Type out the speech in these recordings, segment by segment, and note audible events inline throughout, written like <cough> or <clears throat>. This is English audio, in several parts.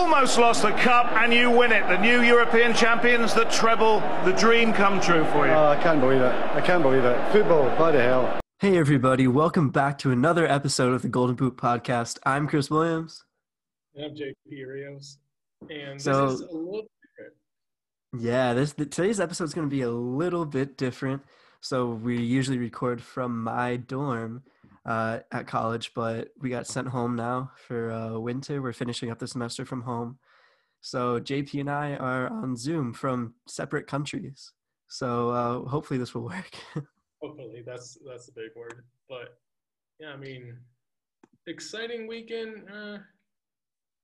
almost lost the cup and you win it. The new European champions, the treble, the dream come true for you. Oh, I can't believe it. I can't believe it. Football, by the hell. Hey, everybody. Welcome back to another episode of the Golden Boot Podcast. I'm Chris Williams. And I'm JP Rios. And So- this is a little different. Yeah, this today's episode is going to be a little bit different. So we usually record from my dorm uh, at college, but we got sent home now for uh, winter. We're finishing up the semester from home. So JP and I are on Zoom from separate countries. So uh, hopefully this will work. <laughs> Hopefully, that's that's the big word. But yeah, I mean, exciting weekend. Uh,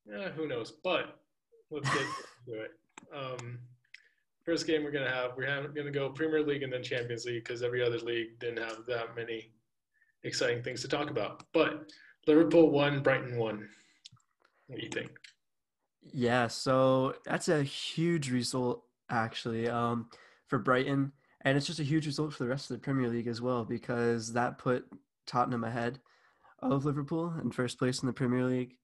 yeah, who knows? But let's get <laughs> to it. Um, first game we're gonna have, we're gonna go Premier League and then Champions League because every other league didn't have that many exciting things to talk about. But Liverpool won, Brighton won. What do you think? Yeah, so that's a huge result actually um, for Brighton, and it's just a huge result for the rest of the Premier League as well because that put Tottenham ahead of Liverpool in first place in the Premier League.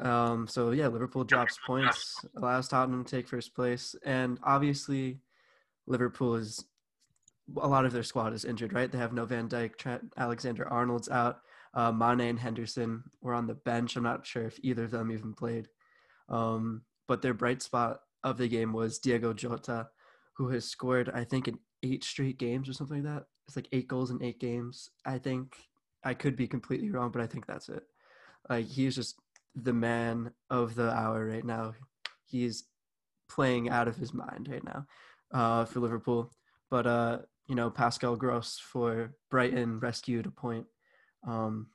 Um, so yeah, Liverpool drops points, allows Tottenham to take first place, and obviously Liverpool is a lot of their squad is injured, right? They have no Van Dijk, Trent Alexander Arnold's out, uh, Mane and Henderson were on the bench. I'm not sure if either of them even played. Um, but their bright spot of the game was Diogo Jota, who has scored, I think, in eight straight games or something like that. It's like eight goals in eight games. I think I could be completely wrong, but I think that's it. Like he's just the man of the hour right now. He's playing out of his mind right now uh, for Liverpool. But uh, you know, Pascal Gross for Brighton rescued a point um,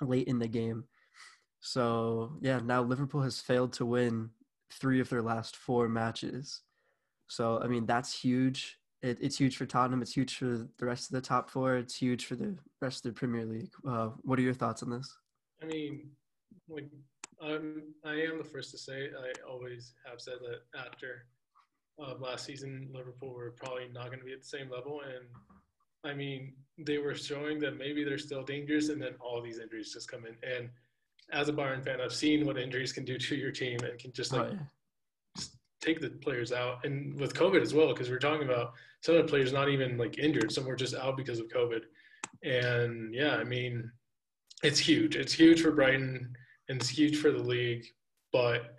late in the game. So yeah, now Liverpool has failed to win three of their last four matches. So I mean that's huge. It, it's huge for Tottenham. It's huge for the rest of the top four. It's huge for the rest of the Premier League. Uh, what are your thoughts on this? I mean, I am the first to say I always have said that after uh, last season, Liverpool were probably not going to be at the same level. And I mean, they were showing that maybe they're still dangerous, and then all these injuries just come in. And as a Bayern fan, I've seen what injuries can do to your team and can just like Oh, yeah. just take the players out. And with COVID as well, because we're talking about some of the players not even like injured, some were just out because of COVID. And yeah, I mean, it's huge. It's huge for Brighton and it's huge for the league. But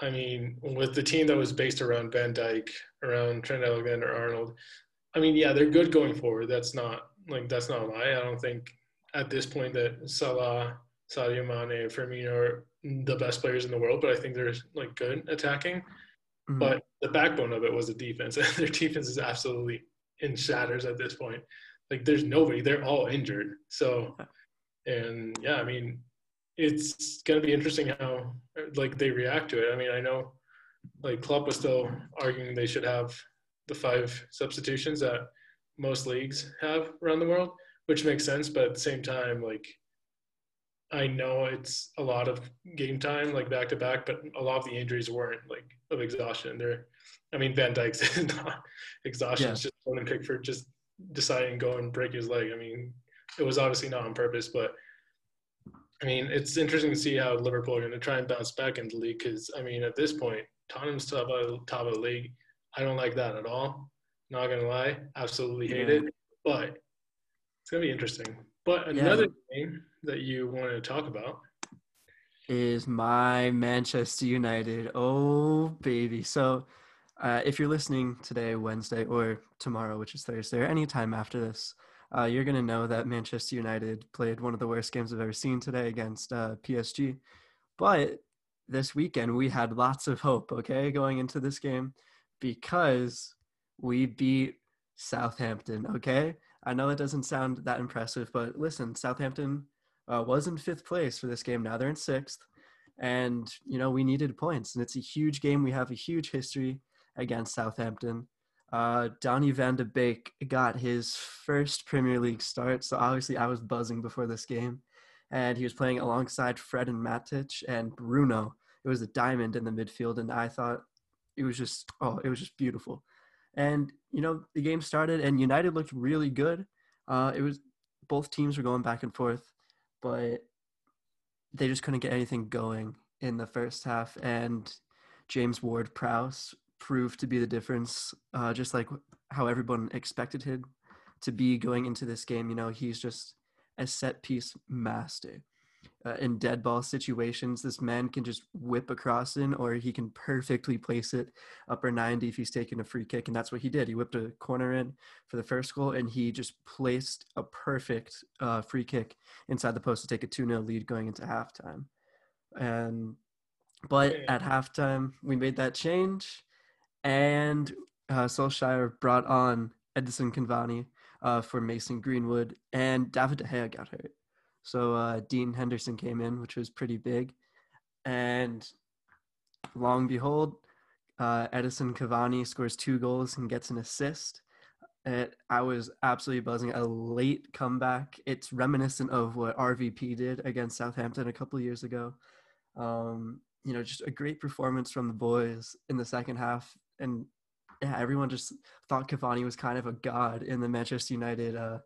I mean, with the team that was based around Van Dijk, around Trent Alexander Arnold, I mean, yeah, they're good going forward. That's not like that's not a lie. I don't think at this point that Salah, Sadio Mane, Firmino are the best players in the world, but I think they're like good attacking. Mhm. But the backbone of it was the defense. <laughs> and Their defense is absolutely in shatters at this point. Like there's nobody. They're all injured. So, and yeah, I mean, it's gonna be interesting how like they react to it. I mean, I know like Klopp was still arguing they should have the five substitutions that most leagues have around the world, which makes sense. But at the same time, like I know it's a lot of game time, like back to back, but a lot of the injuries weren't like of exhaustion. They're, I mean, Van Dijk's <laughs> is not exhaustion. Yeah. It's just Jordan Pickford just deciding to go and break his leg. I mean, it was obviously not on purpose, but I mean, it's interesting to see how Liverpool are going to try and bounce back into the league because, I mean, at this point, Tottenham's top of, top of the league. I don't like that at all. Not going to lie. Absolutely hate Yeah. it. But it's going to be interesting. But Yeah. another game that you wanted to talk about is my Manchester United. Oh, baby. So, uh, if you're listening today, Wednesday, or tomorrow, which is Thursday, or any time after this, uh, you're going to know that Manchester United played one of the worst games I've ever seen today against uh, PSG. But this weekend, we had lots of hope, okay, going into this game because we beat Southampton, okay? I know it doesn't sound that impressive, but listen, Southampton uh, was in fifth place for this game. Now they're in sixth. And, you know, we needed points. And it's a huge game. We have a huge history against Southampton. Uh, Donny van de Beek got his first Premier League start. So obviously I was buzzing before this game. And he was playing alongside Fred and Matic and Bruno. It was a diamond in the midfield. And I thought it was just, oh, it was just beautiful. And, you know, the game started and United looked really good. Uh, it was both teams were going back and forth, but they just couldn't get anything going. in the first half, and James Ward Prowse proved to be the difference, uh, just like how everyone expected him to be going into this game. You know, he's just a set piece master. Uh, in dead ball situations, this man can just whip across in, or he can perfectly place it upper 90 if he's taking a free kick. And that's what he did. He whipped a corner in for the first goal, and he just placed a perfect uh, free kick inside the post to take a 2 0 lead going into halftime. And but at halftime, we made that change, and uh, Solskjaer brought on Edinson Cavani uh, for Mason Greenwood, and David De Gea got hurt. So uh, Dean Henderson came in, which was pretty big. And long behold, uh, Edinson Cavani scores two goals and gets an assist. It, I was absolutely buzzing. A late comeback. It's reminiscent of what RVP did against Southampton a couple years ago. Um, you know, just a great performance from the boys in the second half. And yeah, everyone just thought Cavani was kind of a god in the Manchester United uh,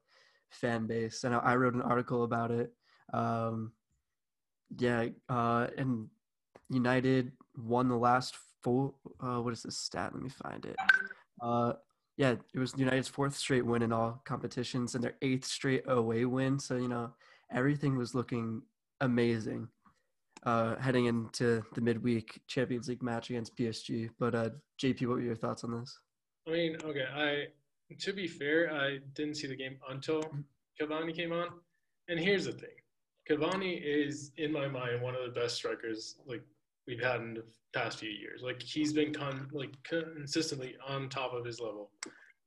fan base, and I wrote an article about it. Um, yeah, uh, and United won the last four. Uh, what is this stat? Let me find it. Uh, yeah, it was United's fourth straight win in all competitions and their eighth straight away win. So you know everything was looking amazing uh, heading into the midweek Champions League match against PSG. But uh, JP, what were your thoughts on this? I mean, okay, I to be fair, I didn't see the game until Cavani came on. And here's the thing: Cavani is, in my mind, one of the best strikers like we've had in the past few years. Like he's been con- like consistently on top of his level,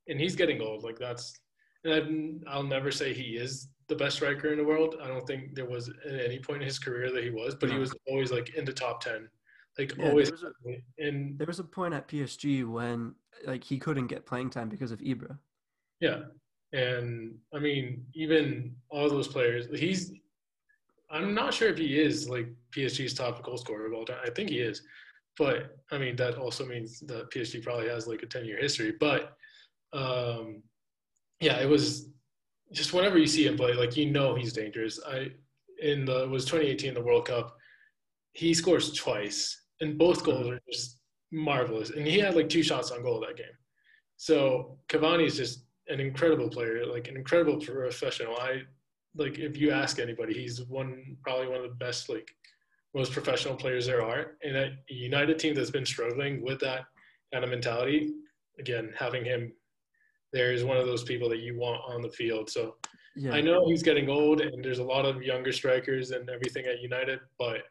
and he's getting old. Like that's, and i will never say he is the best striker in the world. I don't think there was at any point in his career that he was, but no. he was always like in the top ten, like yeah, always. There was, a, and there was a point at PSG when like he couldn't get playing time because of Ibra. Yeah, and I mean even all those players, he's. I'm not sure if he is like PSG's top goal scorer of all time. I think he is, but I mean that also means that PSG probably has like a 10 year history. But um, yeah, it was just whenever you see him play, like you know he's dangerous. I in the it was 2018 the World Cup, he scores twice, and both goals mm-hmm. are just marvelous. And he had like two shots on goal that game. So Cavani is just an incredible player, like an incredible professional. I like if you ask anybody, he's one probably one of the best like most professional players there are. And a United team that's been struggling with that kind of mentality, again, having him there is one of those people that you want on the field. So yeah. I know he's getting old and there's a lot of younger strikers and everything at United, but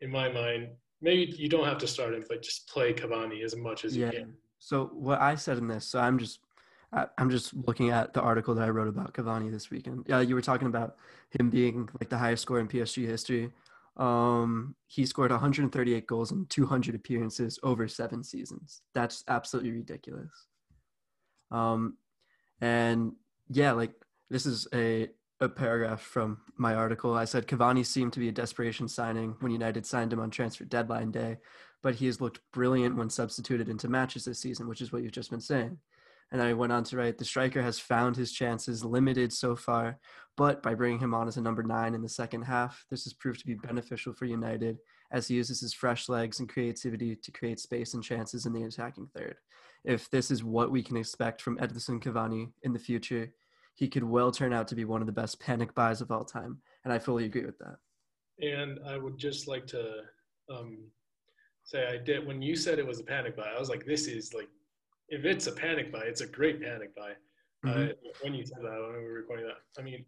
in my mind, maybe you don't have to start him, but just play Cavani as much as yeah. you can. So what I said in this, so I'm just I'm just looking at the article that I wrote about Cavani this weekend. Yeah, you were talking about him being like the highest scorer in PSG history. Um, he scored 138 goals in 200 appearances over seven seasons. That's absolutely ridiculous. Um, and yeah, like this is a a paragraph from my article. I said Cavani seemed to be a desperation signing when United signed him on transfer deadline day, but he has looked brilliant when substituted into matches this season, which is what you've just been saying. And I went on to write the striker has found his chances limited so far, but by bringing him on as a number nine in the second half, this has proved to be beneficial for United as he uses his fresh legs and creativity to create space and chances in the attacking third if this is what we can expect from Edinson Cavani in the future, he could well turn out to be one of the best panic buys of all time. And I fully agree with that. And I would just like to um, say I did when you said it was a panic buy, I was like, this is like, if it's a panic buy, it's a great panic buy. Mm-hmm. Uh, when you said that, when we were recording that, I mean,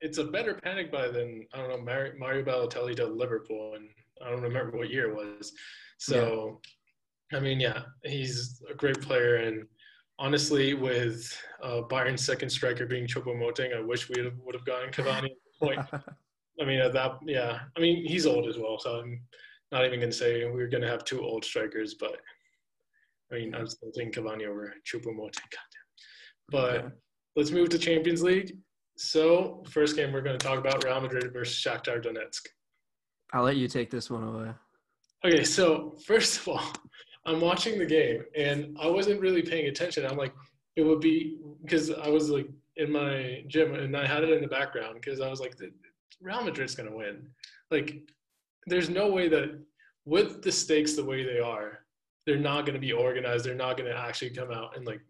it's a better panic buy than I don't know Mario, Mario Balotelli to Liverpool, and I don't remember what year it was. So I mean, yeah, he's a great player, and honestly, with uh, Bayern's second striker being Choupo-Moting, I wish we would have gotten Cavani at the point. <laughs> I mean, at that, yeah, I mean, he's old as well, so I'm not even going to say we're going to have two old strikers, but I mean, I'm still thinking Cavani over Choupo-Moting. But yeah. let's move to Champions League. So, first game we're going to talk about Real Madrid versus Shakhtar Donetsk. I'll let you take this one away. Okay, so first of all, I'm watching the game and I wasn't really paying attention. I'm like, it would be because I was like in my gym and I had it in the background because I was like, Real Madrid's gonna win. Like, there's no way that with the stakes the way they are, they're not going to be organized. They're not going to actually come out and like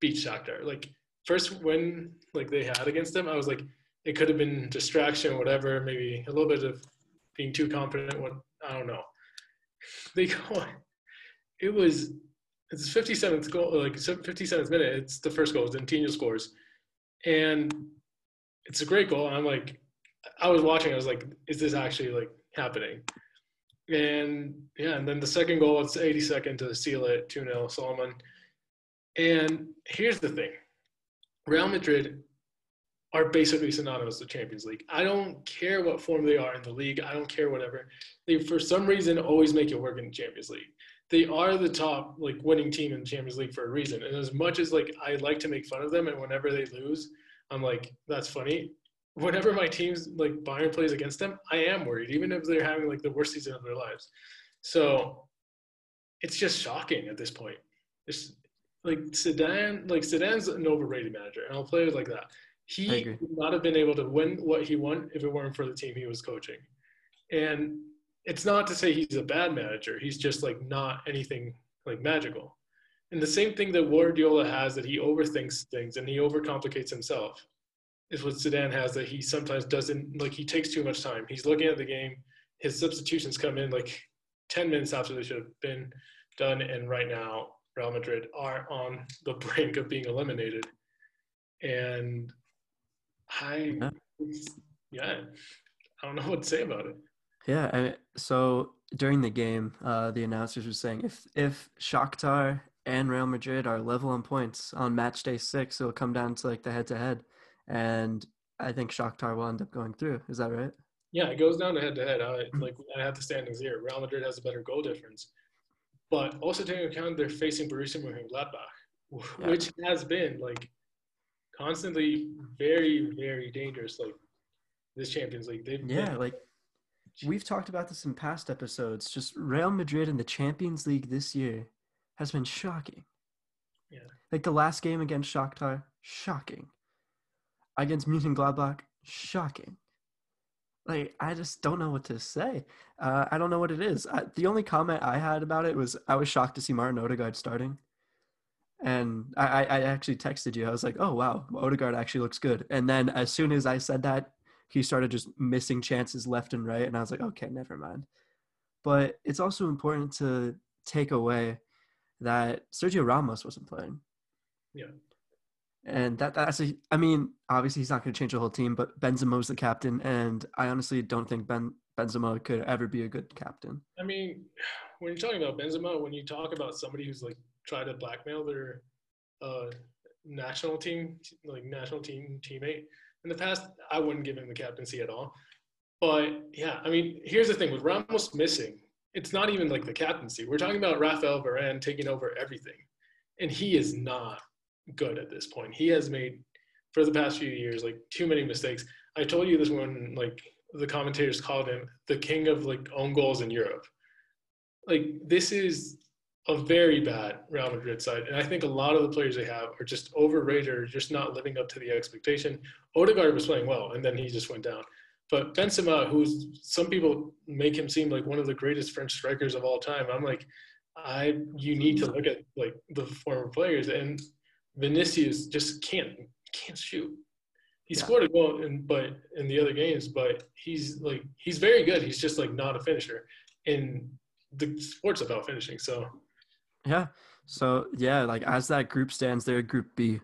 beat Shakhtar. Like first when like they had against them, I was like, it could have been distraction, whatever, maybe a little bit of being too confident. What I don't know. They <laughs> go. It was it's 57th goal, like 57th minute. It's the first goal. Dentinho scores, and it's a great goal. I'm like, I was watching. I was like, is this actually like happening? And yeah, and then the second goal, it's 82nd to seal it, 2 0, Solomon. And here's the thing Real Madrid are basically synonymous with Champions League. I don't care what form they are in the league. I don't care whatever. They, for some reason, always make it work in the Champions League. They are the top like winning team in Champions League for a reason. And as much as like I like to make fun of them, and whenever they lose, I'm like, that's funny whenever my team's like Bayern plays against them, I am worried, even if they're having like the worst season of their lives. So it's just shocking at this point. It's like Zidane, like Zidane's an overrated manager, and I'll play it like that. He would not have been able to win what he won if it weren't for the team he was coaching. And it's not to say he's a bad manager. He's just like not anything like magical. And the same thing that Guardiola has that he overthinks things and he overcomplicates himself is what Zidane has that he sometimes doesn't like. He takes too much time. He's looking at the game. His substitutions come in like ten minutes after they should have been done, and right now Real Madrid are on the brink of being eliminated. And I, yeah, I don't know what to say about it. Yeah, I, so during the game, uh, the announcers were saying if if Shakhtar and Real Madrid are level on points on match day six, it'll come down to like the head to head and I think Shakhtar will end up going through. Is that right? Yeah, it goes down to head to head. Like I have the standings here. Real Madrid has a better goal difference, but also taking account they're facing Borussia Mönchengladbach, yeah. which has been like constantly very very dangerous. Like this Champions League, they've yeah like we've talked about this in past episodes. Just Real Madrid in the Champions League this year has been shocking. Yeah, like the last game against Shakhtar, shocking against Gladbach, shocking. Like I just don't know what to say. Uh, I don't know what it is. I, the only comment I had about it was I was shocked to see Martin Odegaard starting, and I, I actually texted you. I was like, "Oh wow, Odegaard actually looks good." And then as soon as I said that, he started just missing chances left and right, and I was like, "Okay, never mind." But it's also important to take away that Sergio Ramos wasn't playing. Yeah and that that's a, I mean, obviously he's not going to change the whole team, but Benzema's the captain, and I honestly don't think Ben Benzema could ever be a good captain. I mean, when you're talking about Benzema, when you talk about somebody who's like tried to blackmail their uh, national team, like national team teammate in the past, I wouldn't give him the captaincy at all. But yeah, I mean, here's the thing with Ramos missing, it's not even like the captaincy. We're talking about Rafael Varane taking over everything, and he is not good at this point. He has made for the past few years like too many mistakes. I told you this when like the commentators called him the king of like own goals in Europe. Like this is a very bad Real Madrid side, and I think a lot of the players they have are just overrated or just not living up to the expectation. Odegaard was playing well, and then he just went down. But Benzema, who's some people make him seem like one of the greatest French strikers of all time, I'm like, I you need to look at like the former players, and Vinicius just can't can't shoot. He yeah. scored a goal in but in the other games, but he's like he's very good. He's just like not a finisher. And the sport's about finishing, so yeah. So yeah, like as that group stands there, Group B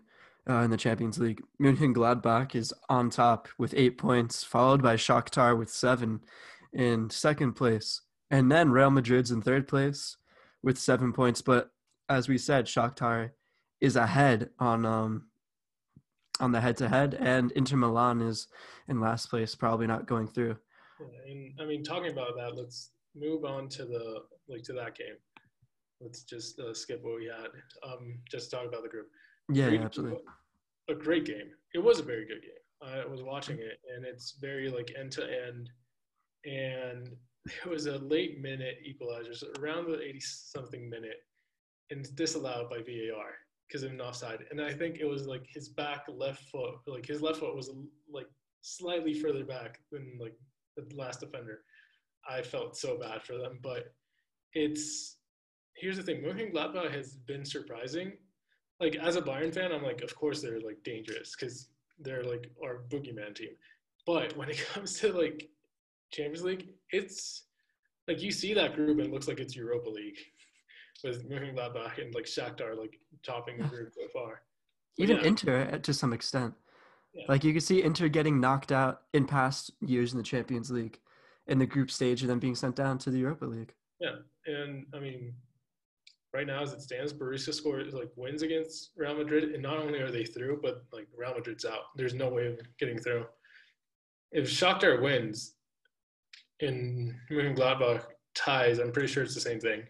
uh, in the Champions League, Munich Gladbach is on top with eight points, followed by Shakhtar with seven in second place, and then Real Madrid's in third place with seven points. But as we said, Shakhtar is ahead on um on the head to head, and Inter Milan is in last place, probably not going through. And I mean, talking about that, let's move on to the like to that game. Let's just uh, skip what we had. Um, just talk about the group. Yeah, absolutely. A great game. It was a very good game. I was watching it, and it's very like end to end. And it was a late minute equalizer, so around the 80 something minute, and disallowed by VAR because of an offside. And I think it was like his back left foot, like his left foot was like slightly further back than like the last defender. I felt so bad for them, but it's here's the thing. Mönchengladbach has been surprising. Like as a Bayern fan, I'm like, of course they're like dangerous because they're like our boogeyman team. But when it <laughs> comes to like Champions League, it's like you see that group and it looks like it's Europa League <laughs> with Mönchengladbach and like Shakhtar like topping the group so far. But Even yeah, Inter uh, to some extent. Yeah. Like you could see Inter getting knocked out in past years in the Champions League in the group stage and then being sent down to the Europa League. Yeah, and I mean, right now as it stands, Borussia scores like wins against Real Madrid, and not only are they through, but like Real Madrid's out. There's no way of getting through. If Shakhtar wins, and Mönchengladbach ties, I'm pretty sure it's the same thing.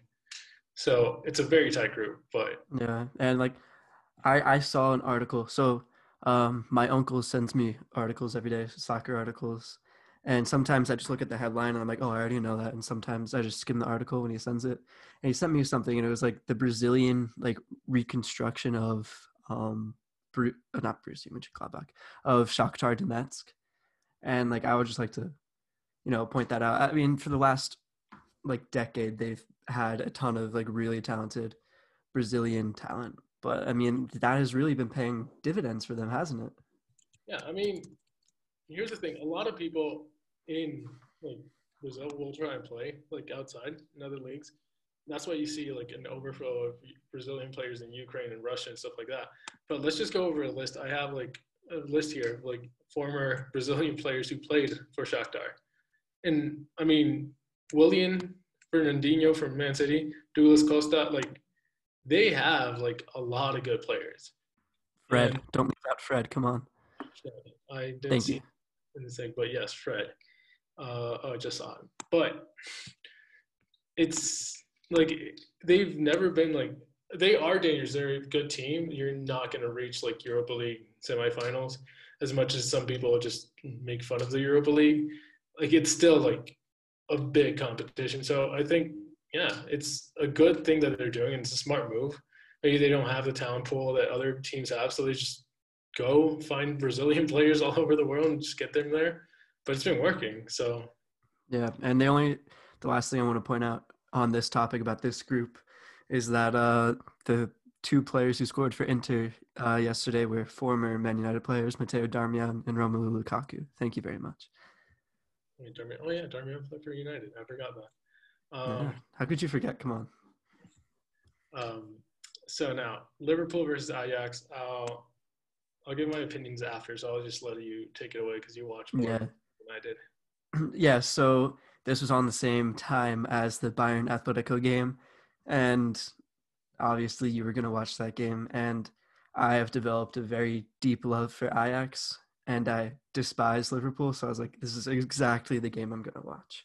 So it's a very tight group, but Yeah, and like I I saw an article. So um my uncle sends me articles every day, soccer articles. And sometimes I just look at the headline and I'm like, "Oh, I already know that." And sometimes I just skim the article when he sends it. And he sent me something and it was like the Brazilian like reconstruction of um Bru- uh, not Borussia Mönchengladbach of Shakhtar Donetsk. And like I would just like to you know point that out. I mean, for the last like decade they've had a ton of like really talented Brazilian talent. But I mean, that has really been paying dividends for them, hasn't it? yeah, I mean, here's the thing: a lot of people in like Brazil will try and play like outside in other leagues. That's why you see like an overflow of Brazilian players in Ukraine and Russia and stuff like that. But let's just go over a list. I have like a list here of like former Brazilian players who played for Shakhtar. And I mean, Willian Fernandinho from Man City, Douglas Costa, like they have like a lot of good players. Fred, And- don't leave out Fred. Come on. I didn't Thank see you. in the thing, but yes, Fred. Uh, I just on. But it's like they've never been like they are dangerous. They're a good team. You're not going to reach like Europa League semifinals as much as some people just make fun of the Europa League. Like it's still like a big competition. So I think yeah, it's a good thing that they're doing, and it's a smart move. Maybe they don't have the talent pool that other teams have, so they just go find Brazilian <laughs> players all over the world and just get them there. But it's been working. So Yeah, and the only the last thing I want to point out on this topic about this group is that uh, the two players who scored for Inter uh, yesterday were former Man United players, Matteo Darmian and Romelu Lukaku. Thank you very much. Oh yeah, Darmian played for United. I forgot that. Yeah. Um, How could you forget? Come on. um, so now Liverpool versus Ajax. I'll I'll give my opinions after, so I'll just let you take it away because you watch more Yeah. Than I did. <clears throat> yeah, so this was on the same time as the Bayern Atletico game, and obviously you were going to watch that game. And I have developed a very deep love for Ajax, and I despise Liverpool. So I was like, this is exactly the game I'm going to watch.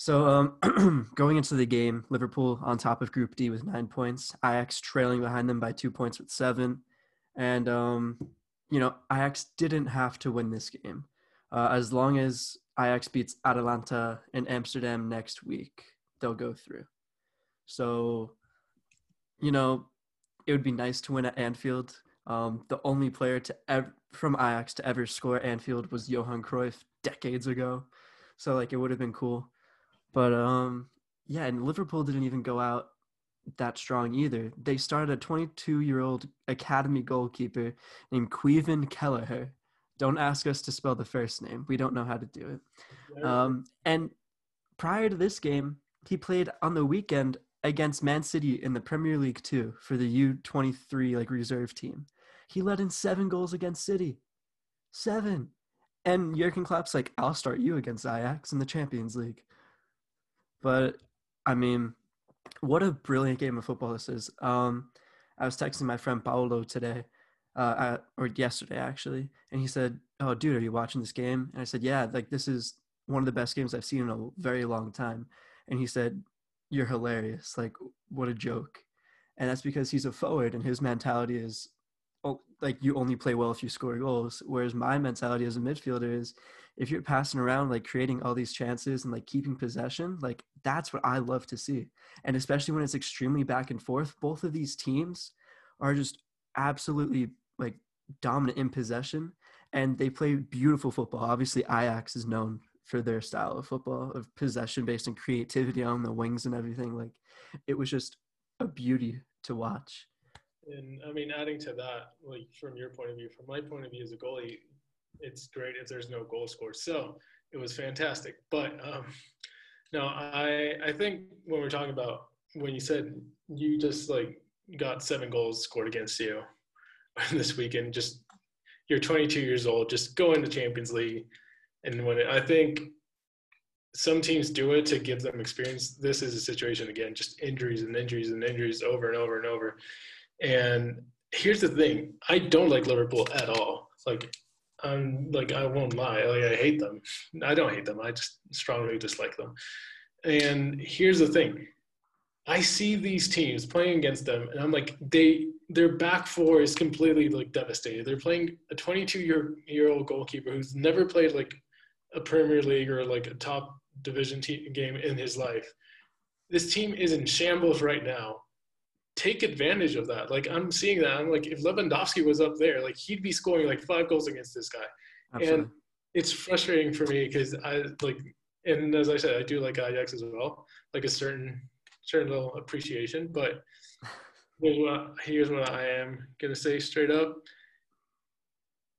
So um, <clears throat> going into the game, Liverpool on top of Group D with nine points, Ajax trailing behind them by two points with seven, and um, you know Ajax didn't have to win this game. Uh, as long as Ajax beats Atalanta in Amsterdam next week, they'll go through. So, you know, it would be nice to win at Anfield. Um, the only player to from Ajax to ever score Anfield was Johan Cruyff decades ago. So like it would have been cool. But um yeah, and Liverpool didn't even go out that strong either. They started a 22-year-old academy goalkeeper named Caoimhin Kelleher. Don't ask us to spell the first name. We don't know how to do it. Um, and prior to this game, he played on the weekend against Man City in the Premier League too for the U23 like reserve team. He led in seven goals against City. Seven. And Jurgen Klopp's like, I'll start you against Ajax in the Champions League. But I mean, what a brilliant game of football this is. Um, I was texting my friend Paolo today, uh, at, or yesterday actually, and he said, "Oh, dude, are you watching this game?" And I said, "Yeah, like this is one of the best games I've seen in a very long time." And he said, "You're hilarious! Like, what a joke!" And that's because he's a forward, and his mentality is, oh, like you only play well if you score goals. Whereas my mentality as a midfielder is, if you're passing around, like creating all these chances and like keeping possession, like that's what I love to see. And especially when it's extremely back and forth, both of these teams are just absolutely like dominant in possession and they play beautiful football. Obviously, Ajax is known for their style of football of possession based and creativity on the wings and everything. Like it was just a beauty to watch. And I mean, adding to that, like from your point of view, from my point of view as a goalie, it's great if there's no goal scored. So it was fantastic. But um, no, I I think when we're talking about when you said you just like got seven goals scored against you <laughs> this weekend, just you're 22 years old, just go into Champions League and when it, I think some teams do it to give them experience. This is a situation again, just injuries and injuries and injuries over and over and over. And here's the thing: I don't like Liverpool at all. Like, I'm like I won't lie, like I hate them. I don't hate them. I just strongly dislike them. And here's the thing: I see these teams playing against them, and I'm like, they their back four is completely like devastated. They're playing a 22 year year old goalkeeper who's never played like a Premier League or like a top division team game in his life. This team is in shambles right now. Take advantage of that. Like I'm seeing that. I'm like, if Lewandowski was up there, like he'd be scoring like five goals against this guy. Absolutely. And it's frustrating for me because I like, and as I said, I do like Ajax as well, like a certain certain little appreciation. But here's what here's what I am gonna say straight up.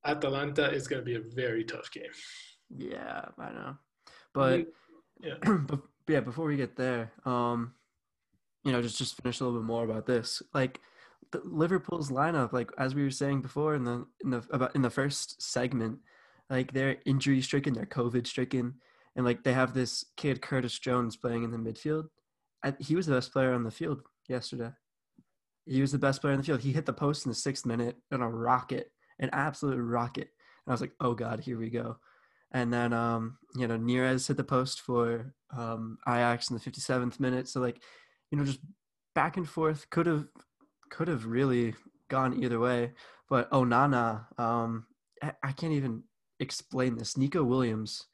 Atalanta is gonna be a very tough game. Yeah, I know. But yeah. <clears throat> but yeah, before we get there, um, you know, just just finish a little bit more about this. Like the, Liverpool's lineup, like as we were saying before in the in the about in the first segment, like they're injury stricken, they're COVID stricken, and like they have this kid Curtis Jones playing in the midfield. I, he was the best player on the field yesterday. He was the best player in the field. He hit the post in the sixth minute on a rocket, an absolute rocket. And I was like, oh god, here we go. And then, um, you know, Neres hit the post for um, Ajax in the 57th minute. So like, you know, just back and forth could have could have really gone either way. But Onana, um, I, I can't even explain this. Neco Williams,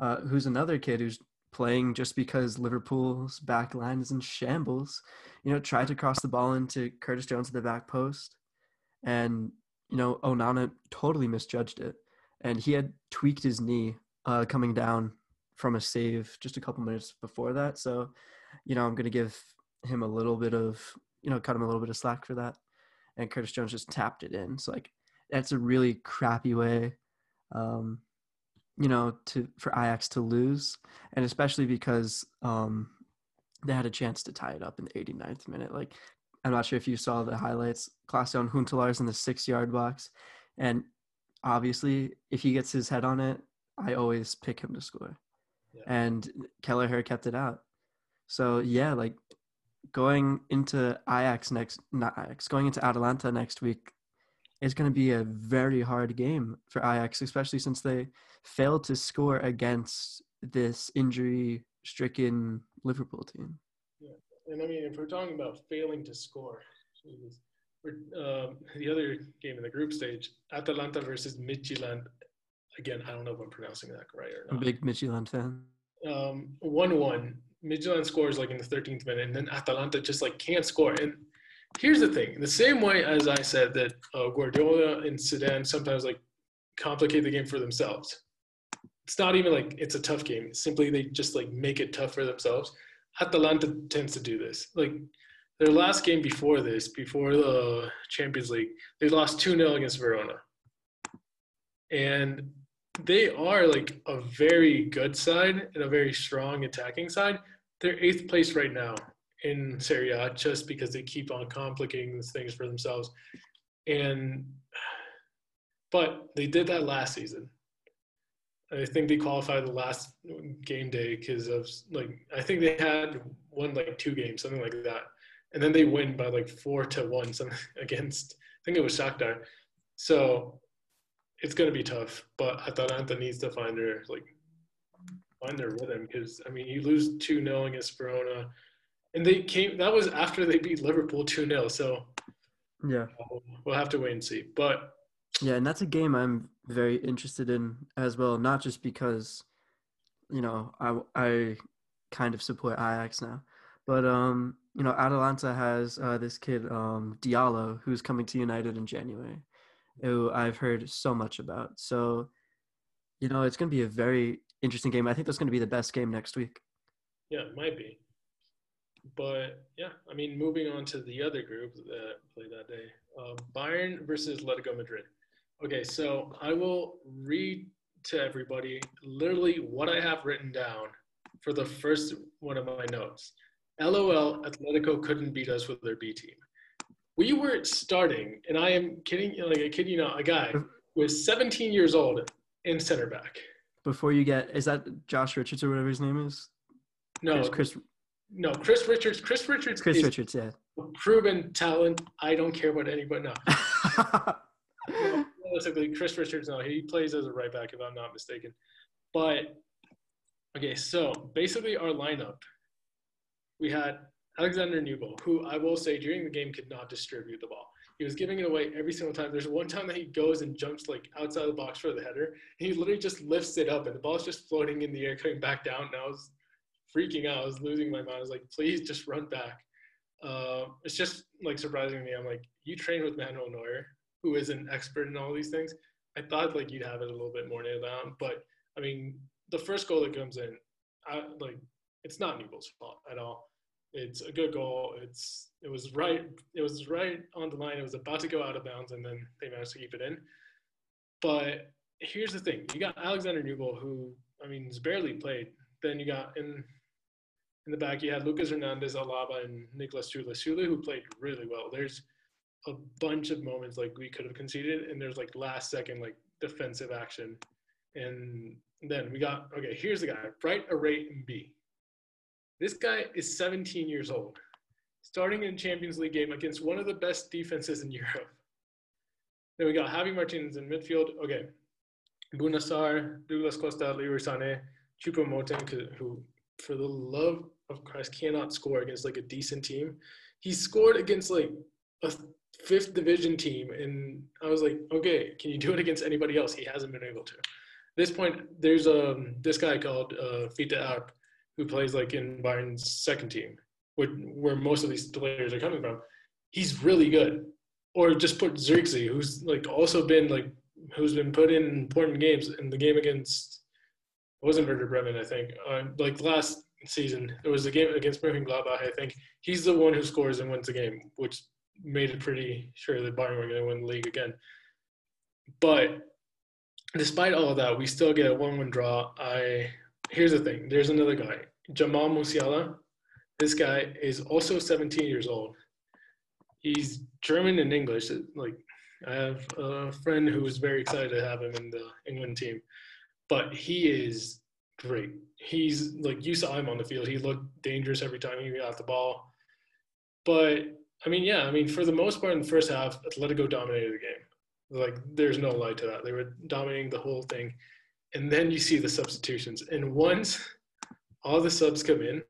uh, who's another kid who's playing just because Liverpool's back line is in shambles. You know, tried to cross the ball into Curtis Jones at the back post, and you know Onana totally misjudged it and he had tweaked his knee uh, coming down from a save just a couple minutes before that. So, you know, I'm to give him a little bit of, you know, cut him a little bit of slack for that. And Curtis Jones just tapped it in. So, like, that's a really crappy way, um, you know, to for Ajax to lose, and especially because um, they had a chance to tie it up in the 89th minute. Like, I'm not sure if you saw the highlights. Klaas-Jan Huntelaar's in the six yard box, and obviously, if he gets his head on it, I always pick him to score. Yeah. And Kelleher kept it out. So yeah, like going into Ajax next, not Ajax, going into Atalanta next week is going to be a very hard game for Ajax, especially since they failed to score against this injury-stricken Liverpool team. Yeah, and I mean, if we're talking about failing to score, Jesus, um, the other game in the group stage, Atalanta versus Midtjylland. Again, I don't know if I'm pronouncing that right or not. A big Midtjylland fan. Um, one-one. Midtjylland scores like in the 13th minute, and then Atalanta just like can't score. And here's the thing: the same way as I said that uh, Guardiola and Zidane sometimes like complicate the game for themselves. It's not even like it's a tough game. Simply, they just like make it tough for themselves. Atalanta tends to do this. Like their last game before this, before the Champions League, they lost 2 0 against Verona. And they are like a very good side and a very strong attacking side. They're eighth place right now in Serie A just because they keep on complicating things for themselves. And but they did that last season. I think they qualified the last game day because of like I think they had won like two games, something like that and then they win by like four to one <laughs> something against I think it was Shakhtar. So it's to be tough, but Atalanta needs to find their like find their rhythm because I mean you lose two 0 against Verona, and they came that was after they beat Liverpool two 0 So yeah, we'll have to wait and see. But yeah, and that's a game I'm very interested in as well. Not just because you know I I kind of support Ajax now, but um you know, Atalanta has uh, this kid um, Diallo who's coming to United in January, who I've heard so much about. So, you know, it's going to be a very interesting game. I think that's going to be the best game next week. Yeah, it might be. But yeah, I mean, moving on to the other group that played that day, uh, Bayern versus Atletico Madrid. Okay, so I will read to everybody literally what I have written down for the first one of my notes. LOL, Atletico couldn't beat us with their B team. We were starting, and I am kidding, like I kid you not, a guy was 17 years old in center back. Before you get, is that Josh Richards or whatever his name is? No, Chris. Chris no, Chris Richards. Chris Richards. Chris Richards, yeah. Proven talent. I don't care what anybody. No. <laughs> Realistically, Chris Richards. No, he plays as a right back, if I'm not mistaken. But okay, so basically, our lineup. We had Alexander Nübel, who I will say during the game could not distribute the ball. He was giving it away every single time. There's one time that he goes and jumps like outside the box for the header. he literally just lifts it up, and the ball's just floating in the air, coming back down. And I was freaking out. I was losing my mind. I was like, please just run back. Uh, it's just like surprising me. I'm like, you train with Manuel Neuer, who is an expert in all these things. I thought like you'd have it a little bit more nailed down, but I mean, the first goal that comes in, I, like it's not Nübel's fault at all. It's a good goal. It's it was right. It was right on the line. It was about to go out of bounds, and then they managed to keep it in. But here's the thing: you got Alexander Nübel, who I mean, has barely played. Then you got in in the back you had Lucas Hernandez, Alaba, and Niklas. Süle, who played really well. There's a bunch of moments like we could have conceded, and there's like last second like defensive action, and then we got okay. Here's the guy: Bright Array B. This guy is 17 years old, starting in Champions League game against one of the best defenses in <laughs> Europe. Then we got Javi Martinez in midfield. Okay. Bouna Sarr, Douglas Costa, Leroy Sané, Choupo-Moting, who, for the love of Christ, cannot score against like a decent team. He scored against like a fifth division team, and I was like, okay, can you do it against anybody else? He hasn't been able to. At this point, there's um this guy called uh, Fiete Arp who plays like in Bayern's second team, where, where most of these players are coming from. He's really good. Or just put Zirkzee, who's like also been like who's been put in important games in the game against wasn't Werder Bremen, I think. Uh, like last season, It was a game against Mönchengladbach. I think he's the one who scores and wins the game, which made it pretty sure that Bayern were going to win the league again. But despite all of that, we still get a one-one draw. I here's the thing. There's another guy, Jamal Musiala. This guy is also 17 years old. He's German and English. Like I have a friend who was very excited to have him in the England team, but he is great. He's like you saw him on the field. He looked dangerous every time he got the ball. But I mean, yeah, I mean, for the most part in the first half, Atletico dominated the game. Like, there's no lie to that. They were dominating the whole thing and then you see the substitutions. And once all the subs come in,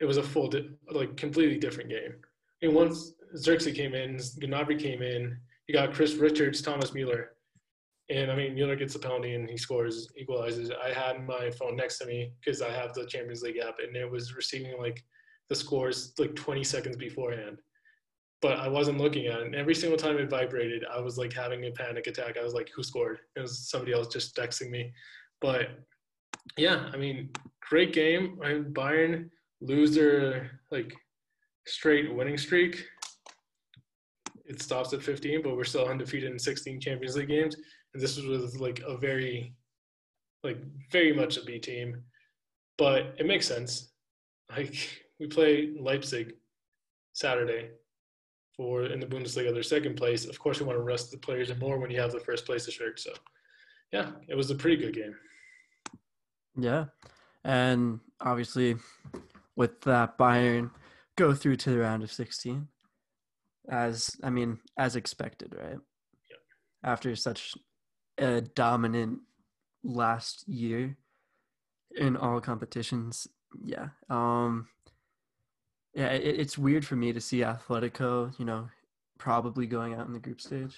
it was a full, di- like completely different game. And once Zirkzee came in, Gnabry came in, you got Chris Richards, Thomas Mueller. And I mean, Mueller gets a penalty and he scores, equalizes. I had my phone next to me because I have the Champions League app and it was receiving like the scores like 20 seconds beforehand but I wasn't looking at it. And every single time it vibrated, I was like having a panic attack. I was like, who scored? It was somebody else just texting me. But yeah, I mean, great game. I mean, Bayern lose their like straight winning streak. It stops at 15, but we're still undefeated in 16 Champions League games. And this was like a very, like very much a B team. But it makes sense. Like <laughs> we play Leipzig Saturday for in the Bundesliga, their second place. Of course, you want to rest the players and more when you have the first place to shirt. So, yeah, it was a pretty good game. Yeah, and obviously, with that, Bayern go through to the round of sixteen, as I mean, as expected, right? Yeah. After such a dominant last year in all competitions, yeah. Um, yeah, it, it's weird for me to see Atletico, you know, probably going out in the group stage.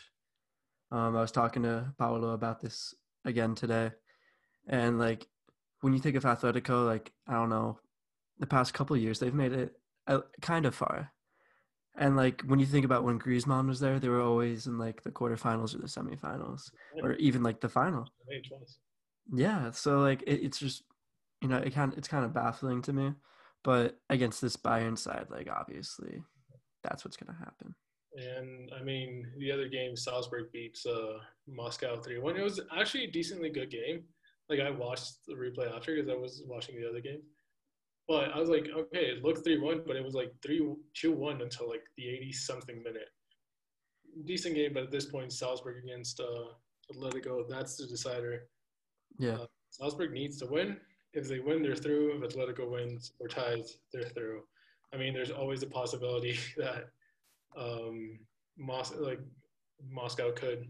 Um, I was talking to Paolo about this again today, and like when you think of Atletico, like I don't know, the past couple years they've made it uh, kind of far, and like when you think about when Griezmann was there, they were always in like the quarterfinals or the semifinals, or even like the final. Yeah, so like it, it's just you know it kind of, it's kind of baffling to me, but against this Bayern side, like obviously that's what's gonna happen. And I mean, the other game, Salzburg beats uh, Moscow 3 1. It was actually a decently good game. Like, I watched the replay after because I was watching the other game. But I was like, okay, it looked 3 1, but it was like 3 2 1 until like the 80 something minute. Decent game, but at this point, Salzburg against uh, Atletico, that's the decider. Yeah. Uh, Salzburg needs to win. If they win, they're through. If Atletico wins or ties, they're through. I mean, there's always a possibility <laughs> that um, Mos- like Moscow could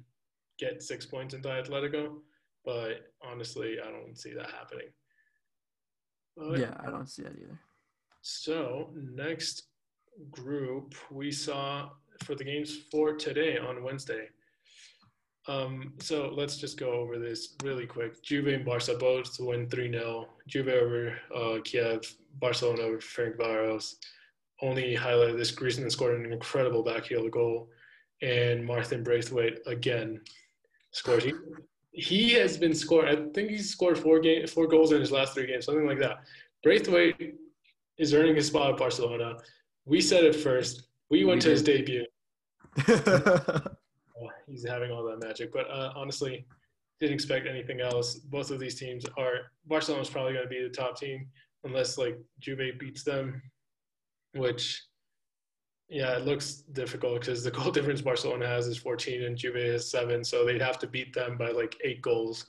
get six points into Atletico, but honestly, I don't see that happening. But, yeah, I don't see that either. So next group we saw for the games for today on Wednesday. Um, so let's just go over this really quick. Juve and Barca both win 3 0. Juve over uh, Kiev, Barcelona over Ferencváros. only highlighted this Griezmann scored an incredible backheel goal, and Martin Braithwaite again scores. He, has been scored. I think he's scored four game, four goals in his last three games, something like that. Braithwaite is earning his spot at Barcelona. We said it first. We went we to his debut. <laughs> oh, he's having all that magic, but uh, honestly, didn't expect anything else. Both of these teams are Barcelona's probably going to be the top team unless like Juve beats them which yeah, it looks difficult because the <laughs> goal difference Barcelona has is 14 and Juve has seven, so they'd have to beat them by like eight goals.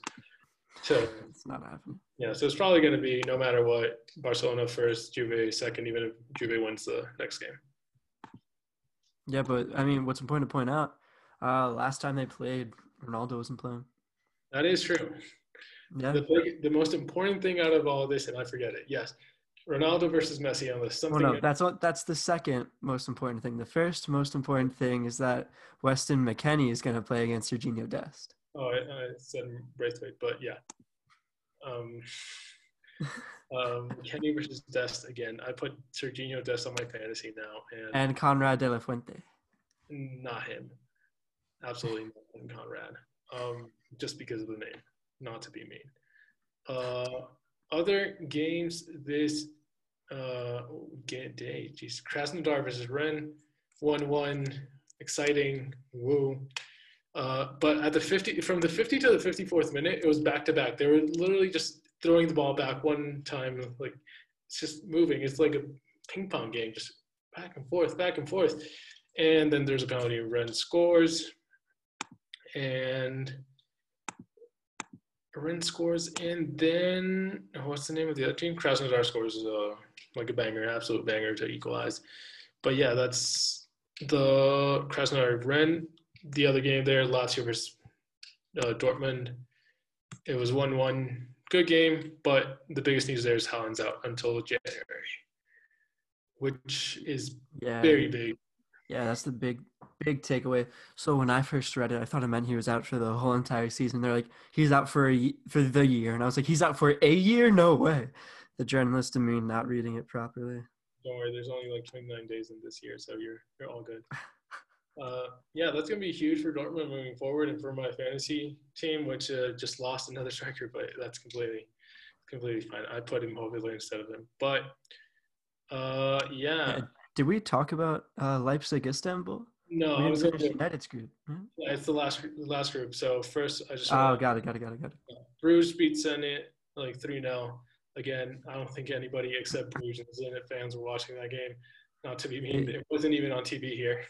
So it's not happening. Yeah, so it's probably going to be no matter what Barcelona first, Juve second, even if Juve wins the next game. Yeah, but I mean, what's important to point out? Uh, last time they played, Ronaldo wasn't playing. That is true. Yeah. The, big, the most important thing out of all this, and I forget it. Yes, Ronaldo versus Messi on this. Something. Oh no, that's what that's the second most important thing. The first most important thing is that Weston McKennie is going to play against Serginho Dest. Oh, I, I said Braithwaite, but yeah. Um, um, Kenny versus Dest again. I put Serginho Dest on my fantasy now, and and Konrad de la Fuente. Not him. Absolutely not Konrad. Um, just because of the name, not to be mean. Uh, other games this uh, day. Jeez, Krasnodar versus Rennes, one-one, exciting, woo. Uh, but at the 50, from the 50 to the 54th minute, it was back to back. They were literally just throwing the ball back one time, like it's just moving. It's like a ping pong game, just back and forth, back and forth. And then there's a penalty. Rennes scores, and Rennes scores, and then what's the name of the other team? Krasnodar scores uh, like a banger, absolute banger to equalize. But yeah, that's the Krasnodar Rennes. The other game there, Lazio versus uh, Dortmund. It was one-one, good game, but the biggest news there is Haaland's out until January, which is yeah. very big. Yeah, that's the big big takeaway. So when I first read it, I thought it meant he was out for the whole entire season. They're like, he's out for a for the year, and I was like, he's out for a year? No way. The journalist and me not reading it properly. Don't worry, there's only like 29 days in this year, so you're you're all good. <laughs> Uh, yeah, that's gonna be huge for Dortmund moving forward, and for my fantasy team, which uh, just lost another <laughs> striker, but that's completely completely fine. I put him Immobile instead of him, but uh, yeah. Did we talk about uh, Leipzig Istanbul? No, I was United's group. Hmm? Yeah, it's the last the last group. So first, I just oh, got it, got it, got it, got it. Bruges beat Zenit like three 0 Again, I don't think anybody except Bruges and Zenit fans were watching that game. Not to be mean, it wasn't even on TV here.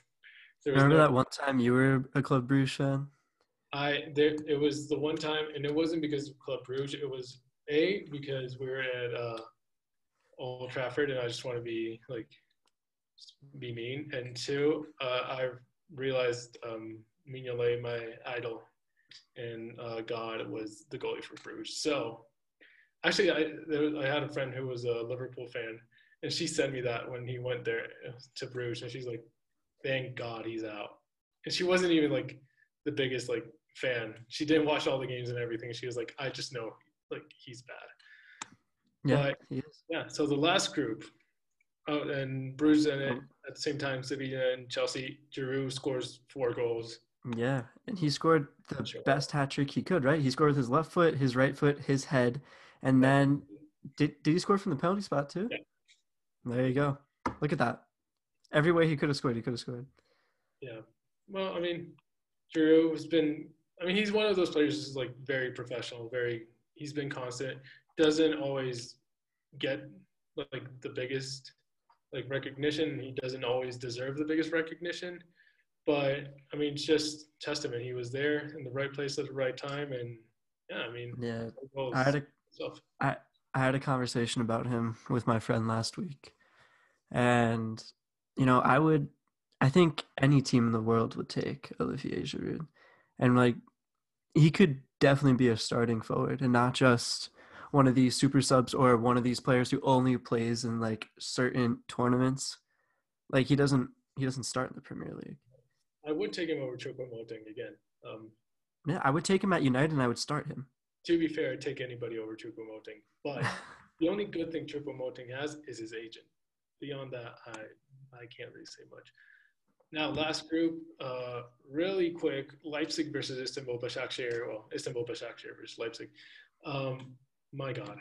Remember no, that one time you were a Club Bruges fan? I there it was the one time, and it wasn't because of Club Bruges. It was a because we were at uh, Old Trafford, and I just want to be like be mean. And two, uh, I realized um, Mignolet, my idol, and uh, God was the goalie for Bruges. So actually, I, was, I had a friend who was a Liverpool fan, and she sent me that when he went there to Bruges, and she's like, "Thank God he's out." And she wasn't even like the biggest like fan. She didn't watch all the games and everything. She was like, "I just know like he's bad." Yeah, but, yeah. So the last group, Oh, and Bruges in it oh. at the same time. Sevilla and Chelsea. Giroud scores four goals. Yeah, and he scored the Sure. best hat trick he could, right? He scored with his left foot, his right foot, his head, and then did did he score from the penalty spot too? Yeah. There you go. Look at that. Every way he could have scored, he could have scored. Yeah. Well, I mean, Giroud has been. I mean, he's one of those players who's like very professional. Very. He's been constant. Doesn't always get like the biggest like recognition. He doesn't always deserve the biggest recognition. But I mean, it's just testament. He was there in the right place at the right time, and yeah, I mean, Yeah, I had a stuff. I had a conversation about him with my friend last week. And you know, I would I think any team in the world would take Olivier Giroud. And like he could definitely be a starting forward and not just one of these super subs or one of these players who only plays in like certain tournaments. Like he doesn't he doesn't start in the Premier League. I would take him over Choupo-Moting again. Um, Yeah, I would take him at United and I would start him. to be fair, I'd take anybody over Choupo-Moting. But <laughs> the only good thing Choupo-Moting has is his agent. Beyond that, I I can't really say much. Now, last group, uh, really quick: Leipzig versus Istanbul Başakşehir. Well, Istanbul Başakşehir versus Leipzig. Um, my God,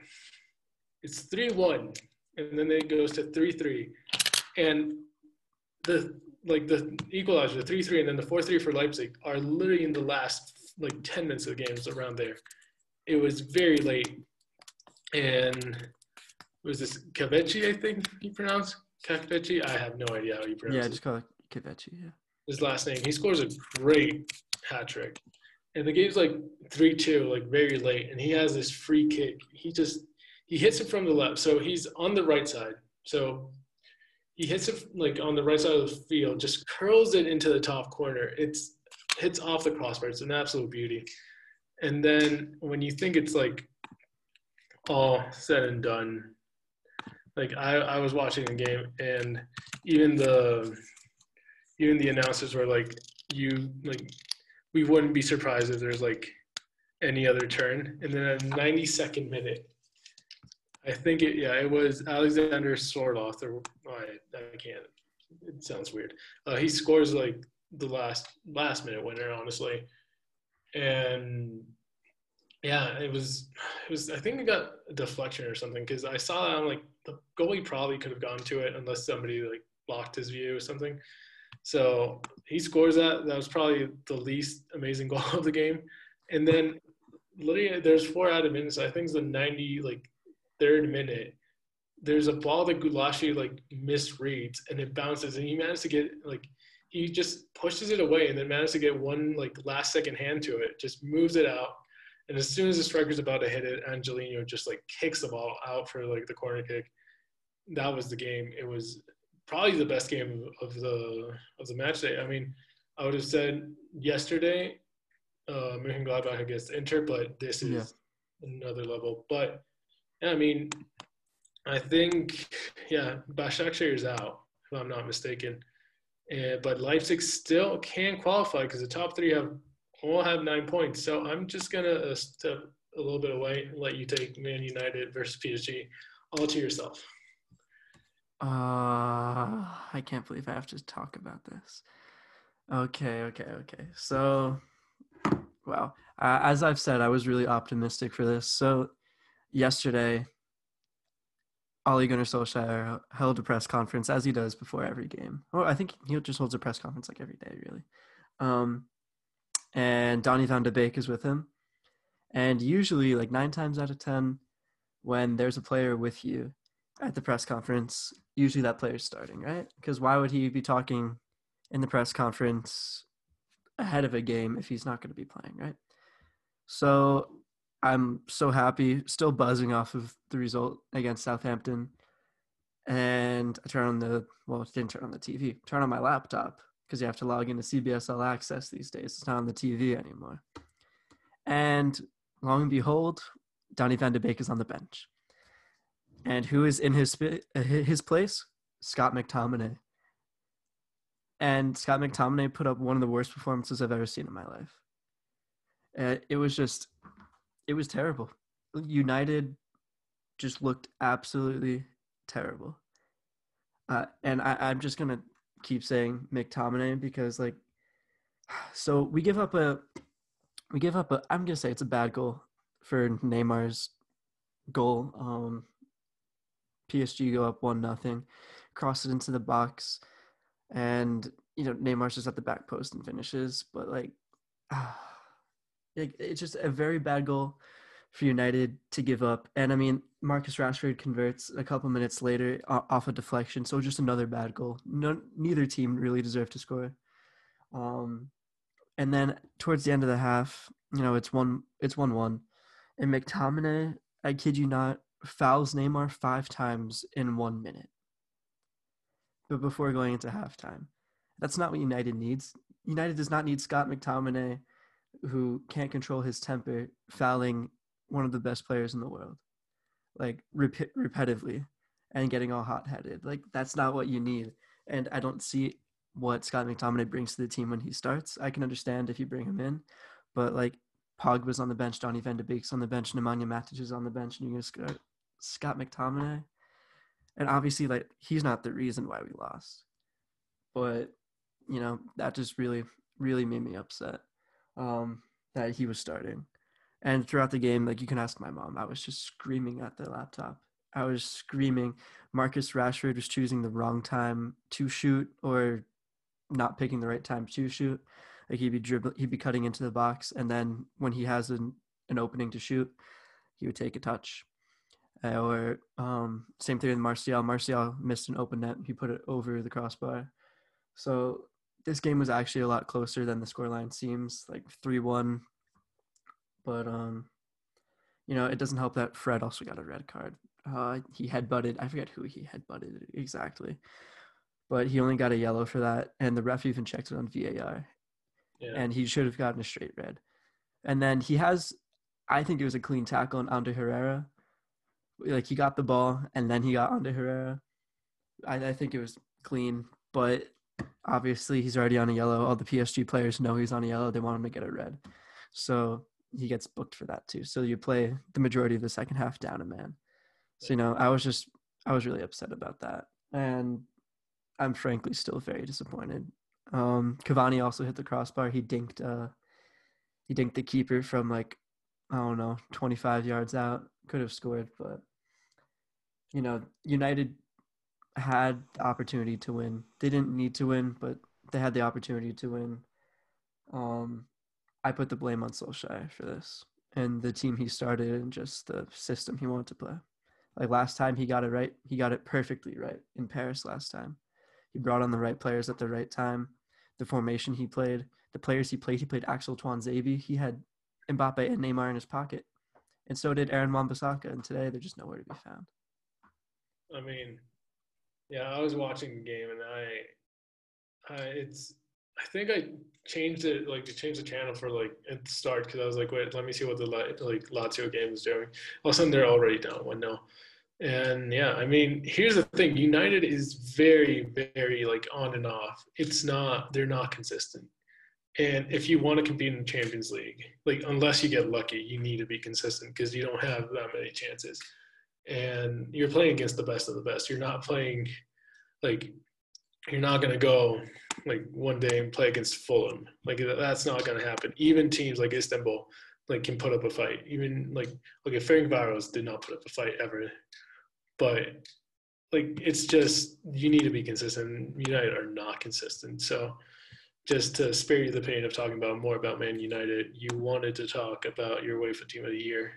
it's three-one, and then it goes to three-three, and the like the equalizer, the three-three, and then the four-three for Leipzig are literally in the last like ten minutes of the game, games around there. It was very late, and was this Kavechi? I think you pronounce Kavechi. I have no idea how you pronounce yeah, just call it yeah. his last name. He scores a great hat trick. And the game's like 3 2, like very late. And he has this free kick. He just, he hits it from the left. So he's on the right side. So he hits it like on the right side of the field, just curls it into the top corner. It's hits off the crossbar. It's an absolute beauty. And then when you think it's like all said and done, like I, I was watching the game and even the even the announcers were like, you like, we wouldn't be surprised if there's like any other turn. And then at 92nd minute, I think it, yeah, it was Alexander Sorloth, or I, I can't, it sounds weird. Uh, he scores like the last last minute winner, honestly. And yeah, it was, it was, I think it got a deflection or something because I saw that I'm like, the goalie probably could have gone to it unless somebody like blocked his view or something. So he scores that. That was probably the least amazing <laughs> goal of the game. And then literally there's four added minutes. I think it's the 90 like third minute. There's a ball that Gulácsi like misreads and it bounces and he managed to get like he just pushes it away and then managed to get one like last second hand to it, just moves it out. And as soon as the striker's about to hit it, Angelino just like kicks the ball out for like the corner kick. That was the game. It was probably the best game of the of the match day. I mean, I would have said yesterday, uh, Mönchengladbach against Inter, but this is Yeah. another level. But yeah, I mean, I think yeah, Başakşehir is out if I'm not mistaken, and but Leipzig still can qualify because the top three have all have nine points. So I'm just gonna uh, step a little bit away and let you take Man United versus PSG all to yourself. Uh, I can't believe I have to talk about this. Okay, okay, okay. So, wow. Uh, as I've said, I was really optimistic for this. So, yesterday, Ole Gunnar Solskjaer held a press conference as he does before every game. Well, I think he just holds a press conference like every day, really. Um, and Donny van de Beek is with him. And usually, like nine times out of ten, when there's a player with you at the press conference, usually that player's starting, right? Because why would he be talking in the press conference ahead of a game if he's not going to be playing, right? So I'm so happy, still buzzing off of the result against Southampton. And I turn on the, well, it didn't turn on the TV, turn on my laptop because you have to log into CBS All Access these days. It's not on the TV anymore. And long and behold, Donny van de Beek is on the bench. And who is in his uh, his place? Scott McTominay. And Scott McTominay put up one of the worst performances I've ever seen in my life. Uh, it was just, it was terrible. United just looked absolutely terrible. Uh, and I, I'm just gonna keep saying McTominay because like <sighs> So we give up a, we give up a. I'm gonna say it's a bad goal for Neymar's goal. Um, PSG go up one nothing, cross it into the box, and you know Neymar's just at the back post and finishes. But like, <sighs> it, it's just a very bad goal for United to give up. And I mean, Marcus Rashford converts a couple minutes later off a deflection, so just another bad goal. No, neither team really deserved to score. Um, and then towards the end of the half, you know, it's one, it's one one, and McTominay, I kid you not, fouls Neymar five times in one minute. But before going into halftime, that's not what United needs. United does not need Scott McTominay, who can't control his temper, fouling one of the best players in the world, like rep- repetitively and getting all hot headed. Like that's not what you need. And I don't see what Scott McTominay brings to the team when he starts. I can understand if you bring him in, but like Pogba's on the bench, Donny Van de Beek's on the bench, Nemanja Matic is on the bench, and you're gonna start Scott McTominay. And obviously, like he's not the reason why we lost, but you know that just really, really made me upset um, that he was starting. And throughout the game, like you can ask my mom, I was just screaming at the laptop. I was screaming. Marcus Rashford was choosing the wrong time to shoot or not picking the right time to shoot. Like he'd be dribbling, he'd be cutting into the box, and then when he has an, an opening to shoot, he would take a touch. Or um, same thing with Martial. Martial missed an open net. He put it over the crossbar. So this game was actually a lot closer than the scoreline seems, like three one but um, you know, it doesn't help that Fred also got a red card. Uh, he headbutted. I forget who he headbutted exactly, but he only got a yellow for that, and the ref even checked it on VAR, yeah. and he should have gotten a straight red. And then he has, I think it was a clean tackle on Ander Herrera. Like he got the ball, and then he got Ander Herrera. I, I think it was clean, but obviously he's already on a yellow. All the PSG players know he's on a yellow. They want him to get a red. So he gets booked for that too. So you play the majority of the second half down a man. So you know, I was just I was really upset about that, and I'm frankly still very disappointed. Um, Cavani also hit the crossbar. He dinked uh, he dinked the keeper from like I don't know 25 yards out. Could have scored, but you know, United had the opportunity to win. They didn't need to win, but they had the opportunity to win. Um, I put the blame on Solskjaer for this and the team he started and just the system he wanted to play. Like last time he got it right, he got it perfectly right in Paris last time. He brought on the right players at the right time. The formation he played, the players he played, he played Axel Tuanzebe. He had Mbappe and Neymar in his pocket. And so did Aaron Wan-Bissaka. And today they're just nowhere to be found. I mean, yeah, I was watching the game and I, I it's I think I changed it, like, to change the channel for like at the start because I was like, wait, let me see what the like Lazio game is doing. All of a sudden, they're already down one 0 and yeah, I mean, here's the thing: United is very, very like on and off. It's not; they're not consistent. And if you want to compete in the Champions League, like unless you get lucky, you need to be consistent because you don't have that many chances. And you're playing against the best of the best. You're not playing like you're not going to go like one day and play against Fulham. Like that's not going to happen. Even teams like Istanbul like can put up a fight. Even like okay, Ferencváros did not put up a fight ever, but like it's just you need to be consistent. United are not consistent. So just to spare you the pain of talking about more about Man United, you wanted to talk about your UEFA Team of the Year.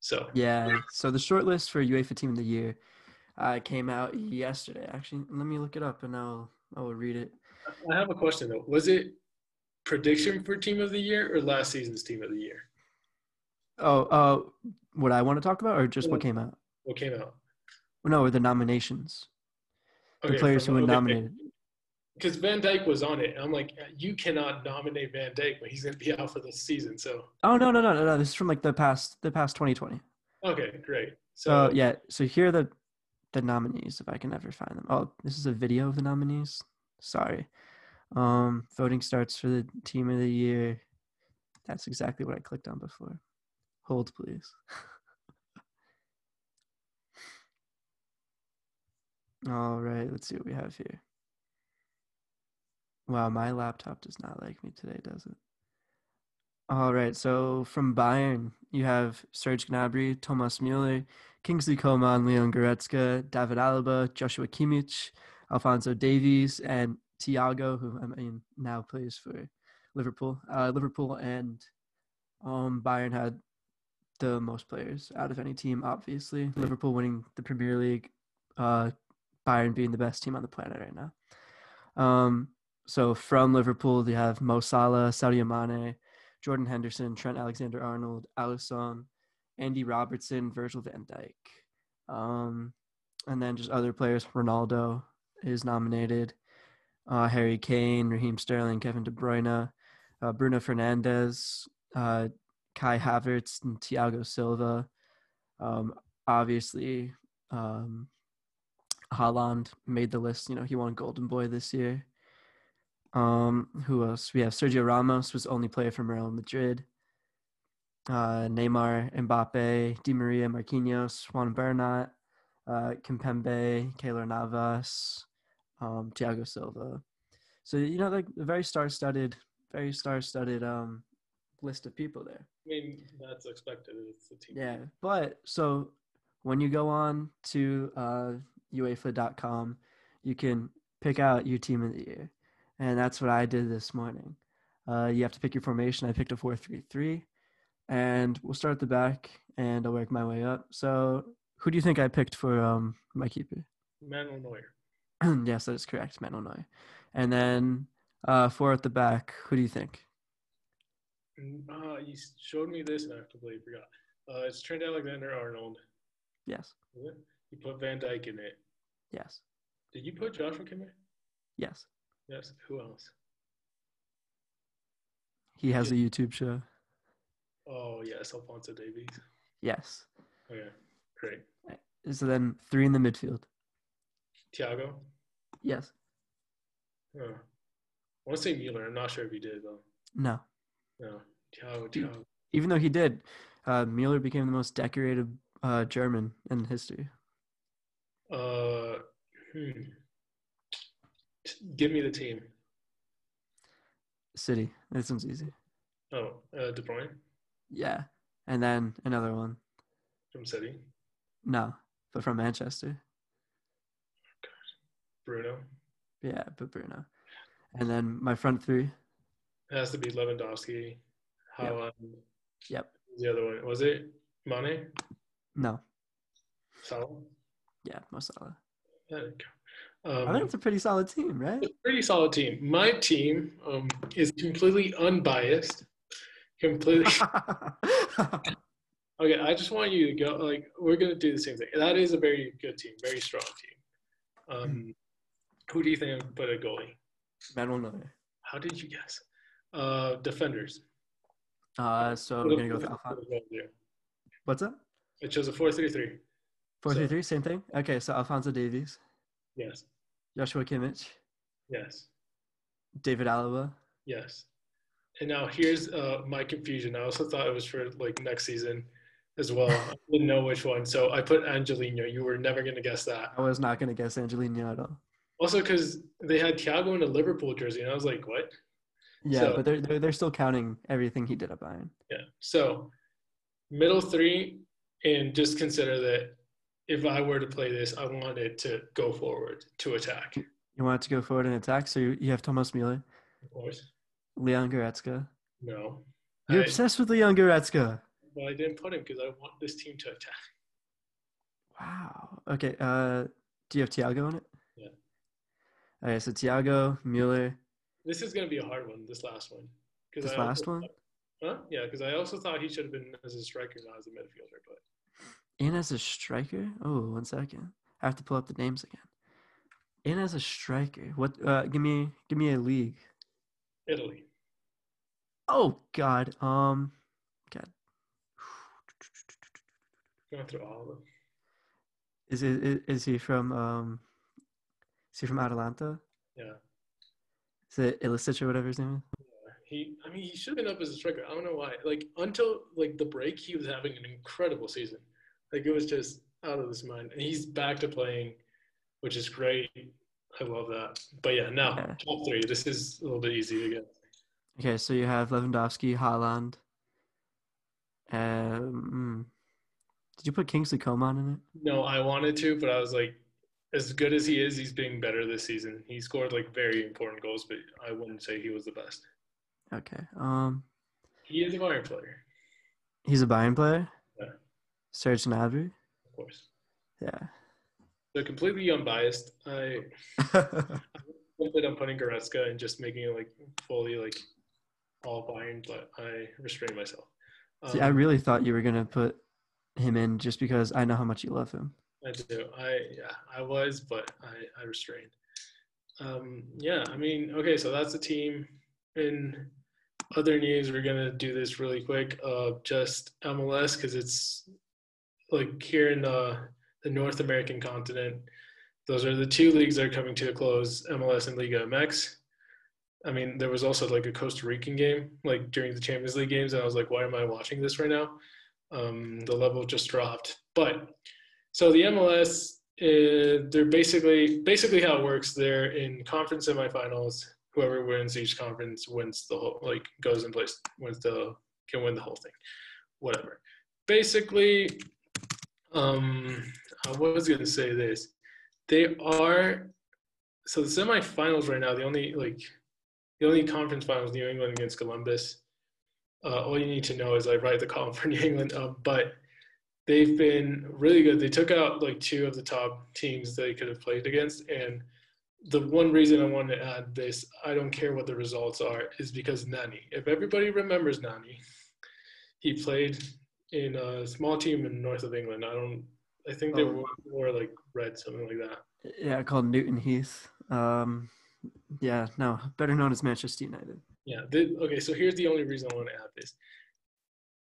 So yeah, so the short list for UEFA Team of the Year uh, came out yesterday. Actually, let me look it up and I'll I'll read it. I have a question though. Was it prediction for team of the year or last season's team of the year? Oh, uh, what I want to talk about, or just what came out? What came out? Well, no, the nominations. Okay, the players who were nominated. Because Van Dijk was on it, I'm like, you cannot nominate Van Dijk when he's going to be out for the season. So. Oh no no no no no! This is from like the past the past 2020. Okay, great. So uh, yeah, so here are the the nominees if I can ever find them. Oh, this is a video of the nominees. Sorry. Um, voting starts for the team of the year. That's exactly what I clicked on before. Hold, please. <laughs> All right, let's see what we have here. Wow, my laptop does not like me today, does it? All right, so from Bayern, you have Serge Gnabry, Thomas Müller, Kingsley Coman, Leon Goretzka, David Alaba, Joshua Kimmich, Alphonso Davies, and Thiago, who I mean now plays for Liverpool. Uh, Liverpool and um, Bayern had the most players out of any team, obviously. Liverpool winning the Premier League, uh, Bayern being the best team on the planet right now. Um, so from Liverpool, they have Mo Salah, Sadio Mane, Jordan Henderson, Trent Alexander Arnold, Alisson, Andy Robertson, Virgil van Dijk. Um, and then just other players. Ronaldo is nominated. Uh, Harry Kane, Raheem Sterling, Kevin De Bruyne, uh, Bruno Fernandes, uh, Kai Havertz, and Thiago Silva. Um, obviously, um, Haaland made the list. You know, he won Golden Boy this year. Um, who else? We have Sergio Ramos was only player from Real Madrid. Uh, Neymar, Mbappe, Di Maria, Marquinhos, Juan Bernat, uh, Kimpembe, Keylor Navas, um, Thiago Silva. So you know, like a very star-studded, very star-studded um, list of people there. I mean, that's expected. It's the team. Yeah, but so when you go on to uh, UEFA.com, you can pick out your team of the year, and that's what I did this morning. Uh, you have to pick your formation. I picked a four-three-three, and we'll start at the back, and I'll work my way up. So, who do you think I picked for um, my keeper? Manuel Neuer. <clears throat> yes, that is correct, Manuel Neuer. And then uh, four at the back. Who do you think? Uh, you showed me this, and I completely forgot. Uh, it's Trent Alexander Arnold. Yes. You put Van Dijk in it. Yes. Did you put Joshua Kimmich? Yes. Yes. Who else? He has a YouTube show. Oh yes, Alphonso Davies. Yes. Okay, great. So then three in the midfield. Thiago. Yes. Oh. I want to say Mueller. I'm not sure if he did though. No. No. Thiago. Dude. Thiago. Even though he did, uh, Mueller became the most decorated uh, German in history. Uh, hmm. Give me the team. City. This one's easy. Oh, uh, De Bruyne Yeah. And then another one. from City. No, but from Manchester. Bruno. Yeah, but Bruno. And then my front three. It has to be Lewandowski. Yep. Haaland. Yep. The other one was it Mane? No. Salah. Yeah, Mo Salah. There you go. I Um, think it's a pretty solid team, right? It's a pretty solid team. My team um, is completely unbiased. Completely. <laughs> okay, I just want you to go. Like, we're gonna do the same thing. That is a very good team, very strong team. Um, who do you think I'm put a goalie? Manuel Neuer. How did you guess? Uh, defenders. Uh, so I'm gonna go with Alphonso. What's up? It shows a. Four So- three three, same thing. Okay, so Alphonso Davies, Yes. Joshua Kimmich, Yes. David Alaba. Yes. And now here's uh, my confusion. I also thought it was for like next season as well. I didn't know which one, so I put Angelino. You were never gonna guess that. I was not gonna guess Angelino at all. Also, because they had Thiago in a Liverpool jersey, and I was like, what? Yeah, So- but they're, they're they're still counting everything he did at Bayern. Yeah. So middle three, and just consider that if I were to play this, I want it to go forward to attack. You want to go forward and attack, so you, you have Thomas Müller, Of course. Leon Goretzka. No. You're I, obsessed with Leon Goretzka. but I didn't put him because I want this team to attack. Wow. Okay. Uh, do you have Thiago on it? Yeah. Okay, so Thiago, Müller, This is gonna be a hard one. This last one. this I last also one, Huh? Yeah, because I also thought he should have been as a striker, not as a midfielder. But in as a striker. Oh, one second. I have to pull up the names again. In as a striker. What? Uh, give me give me a league. Italy. Oh God. Um. God. Going through all of them. Is it is, is he from um? Is he from Atalanta? Yeah. Is it Ilicic or whatever his name is? He, I mean, he should have been up as a striker. I don't know why. Like until like the break, he was having an incredible season. Like it was just out of his mind, and he's back to playing, which is great. I love that. But yeah, now top three. This is a little bit easy to get. Okay, so you have Lewandowski, Haaland. Um, mm. did you put Kingsley Coman in it? No, I wanted to, but I was like, as good as he is, he's being better this season. He scored like very important goals, but I wouldn't say he was the best. Okay. Um, He is a Bayern player, he's a Bayern player. Serge Gnabry. of course. Yeah. So completely unbiased. I <laughs> I'm putting Goretzka and just making it like fully like all Bayern, but I restrained myself. See, I Um, really thought you were gonna put him in just because I know how much you love him. I do. I yeah, I was, but I I restrained. Um, yeah, I mean, okay, so that's the team. In other news, we're gonna do this really quick. Uh, just MLS because it's like here in uh, the North American continent. Those are the two leagues that are coming to a close: MLS and Liga MX. I mean, there was also like a Costa Rican game, like during the Champions League games, and I was like, why am I watching this right now? Um, the level just dropped. But so the MLS, uh, they're basically basically how it works. They're in conference semifinals. Whoever wins each conference wins the whole, like goes in place, wins the can win the whole thing, whatever. Basically, um, I was gonna say this. They are so the semifinals right now. The only like the only conference finals, New England against Columbus. Uh, all you need to know is I write the column for <laughs> New England, uh, but they've been really good. They took out like two of the top teams they could have played against, and the one reason I wanted to add this, I don't care what the results are, is because Nani. If everybody remembers Nani, he played in a small team in north of England. I don't. I think they Oh. were more like red, something like that. Yeah, called Newton Heath. Um, yeah, no, better known as Manchester United. Yeah. They, okay. So here's the only reason I want to add this.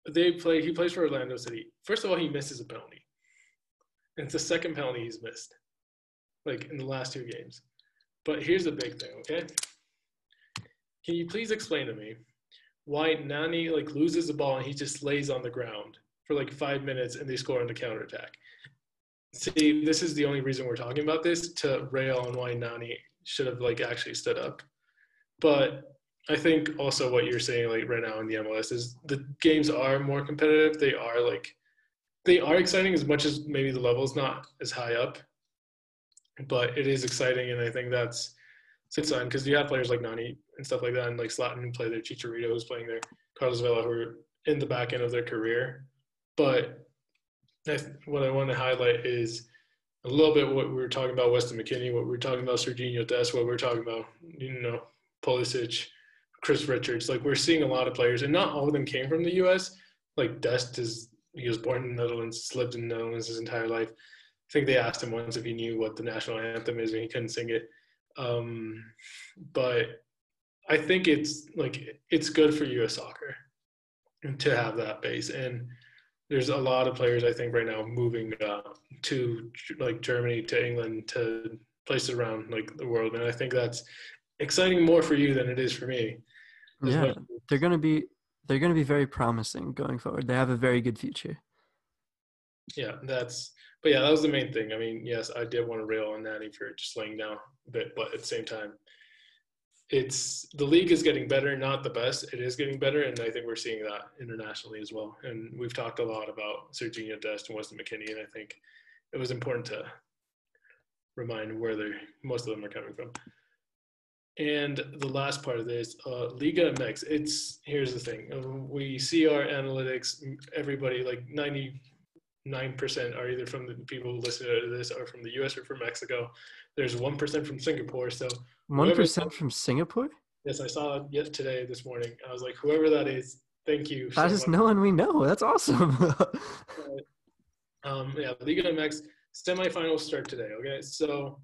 They play. He plays for Orlando City. First of all, he misses a penalty. And it's the second penalty he's missed, like in the last two games. But here's the big thing. Okay. Can you please explain to me why Nani like loses the ball and he just lays on the ground for like five minutes and they score on the counterattack? See, this is the only reason we're talking about this to rail on why Nani should have like actually stood up. But I think also what you're saying like right now in the MLS is the games are more competitive. They are like they are exciting as much as maybe the level's not as high up. But it is exciting and I think that's it's a good sign because you have players like Nani and stuff like that and like Zlatan who play there, Chicharito who's playing there, Carlos Vela who are in the back end of their career. But I, what I want to highlight is a little bit what we were talking about Weston McKennie, what we were talking about Serginho Dest, what we are talking about, you know, Pulisic, Chris Richards. Like we're seeing a lot of players, and not all of them came from the U.S. Like Dest is he was born in the Netherlands, lived in the Netherlands his entire life. I think they asked him once if he knew what the national anthem is, and he couldn't sing it. Um, but I think it's like it's good for U.S. soccer to have that base, and there's a lot of players I think right now moving uh, to like Germany, to England, to places around like the world, and I think that's exciting more for you than it is for me. Yeah, much- they're gonna be they're gonna be very promising going forward. They have a very good future. yeah, that's. But yeah, that was the main thing. I mean, yes, I did want to rail on Nani for just laying down a bit, but at the same time, it's the league is getting better, not the best. It is getting better, and I think we're seeing that internationally as well. And we've talked a lot about Serginho Dest and Weston McKennie, and I think it was important to remind where they most of them are coming from. And the last part of this, uh, Liga MX. It's here's the thing: we see our analytics. Everybody, like ninety nine percent, are either from the people who listen to this, or from the U.S. or from Mexico. There's one percent from Singapore. So One from Singapore? yes, I saw it today this morning. I was like, whoever that is, thank you. so That is much. no one we know. That's awesome. <laughs> Um, yeah, Liga MX semifinals start today. Okay, so